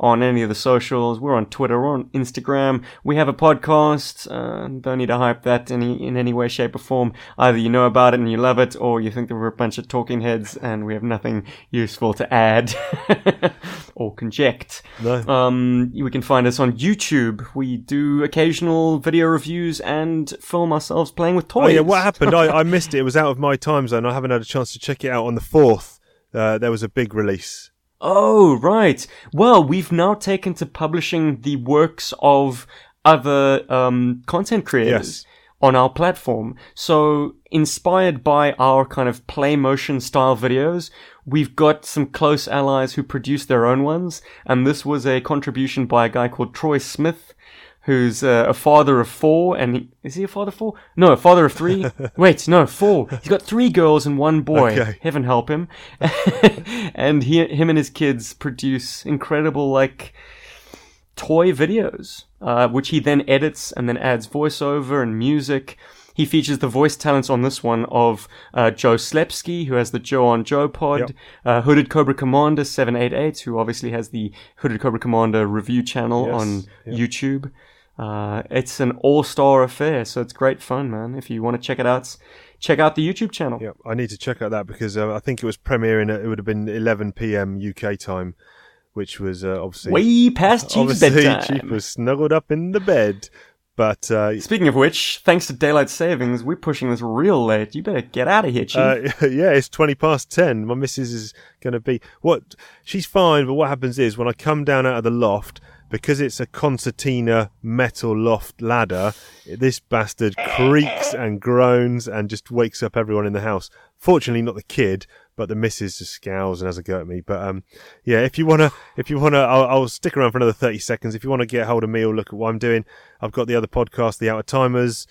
on any of the socials. We're on Twitter, we're on Instagram. We have a podcast. Uh, don't need to hype that any, in any way, shape, or form. Either you know about it and you love it, or you think that we're a bunch of talking heads and we have nothing useful to add or conject. No. Um, we can find us on YouTube. We do occasional video reviews and film ourselves playing with toys. Oh yeah, what happened? I, I missed it. It was out of my time zone. I haven't had a chance to check it out on the fourth. Uh, there was a big release. Oh, right. Well, we've now taken to publishing the works of other um, content creators Yes. on our platform. So, inspired by our kind of play motion style videos, we've got some close allies who produce their own ones. And this was a contribution by a guy called Troy Smith. Who's uh, a father of four, and he, is he a father of four? No, a father of three. Wait, no, four. He's got three girls and one boy. Okay. Heaven help him. and he, him and his kids produce incredible, like, toy videos, uh, which he then edits and then adds voiceover and music. He features the voice talents on this one of uh, Joe Slepsky, who has the Joe on Joe pod, Yep. uh, Hooded Cobra Commander 788, who obviously has the Hooded Cobra Commander review channel Yes, on yep. YouTube. Uh, it's an all-star affair, so it's great fun, man. If you want to check it out, check out the YouTube channel. Yeah, I need to check out that because uh, I think it was premiering. At, it would have been 11 p.m. UK time, which was uh, obviously Way past Chief's obviously bedtime. Chief was snuggled up in the bed. But uh, Speaking of which, thanks to daylight savings, we're pushing this real late. You better get out of here, Chief. Uh, yeah, it's 20 past 10. My missus is going to be. What? She's fine, but what happens is when I come down out of the loft, because it's a concertina metal loft ladder, this bastard creaks and groans and just wakes up everyone in the house. Fortunately, not the kid, but the missus just scowls and has a go at me. But um, yeah, if you wanna, if you wanna, I'll, I'll stick around for another 30 seconds. If you want to get a hold of me or look at what I'm doing, I've got the other podcast, The Outer Timers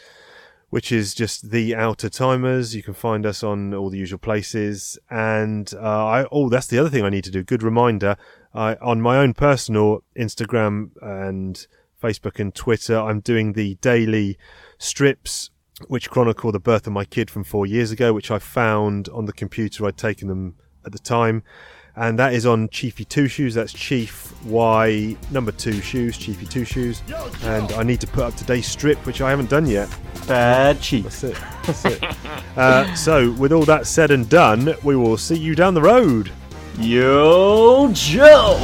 which is just the Outer Timers. You can find us on all the usual places. And uh, I, oh, that's the other thing I need to do. Good reminder. I, on my own personal Instagram and Facebook and Twitter, I'm doing the daily strips which chronicle the birth of my kid from four years ago, which I found on the computer. I'd taken them at the time. And that is on Chiefy Two Shoes. That's Chief Y number two shoes, Chiefy Two Shoes. And I need to put up today's strip, which I haven't done yet. Bad chief. That's it. That's it. uh, so, with all that said and done, we will see you down the road. Yo, Joe!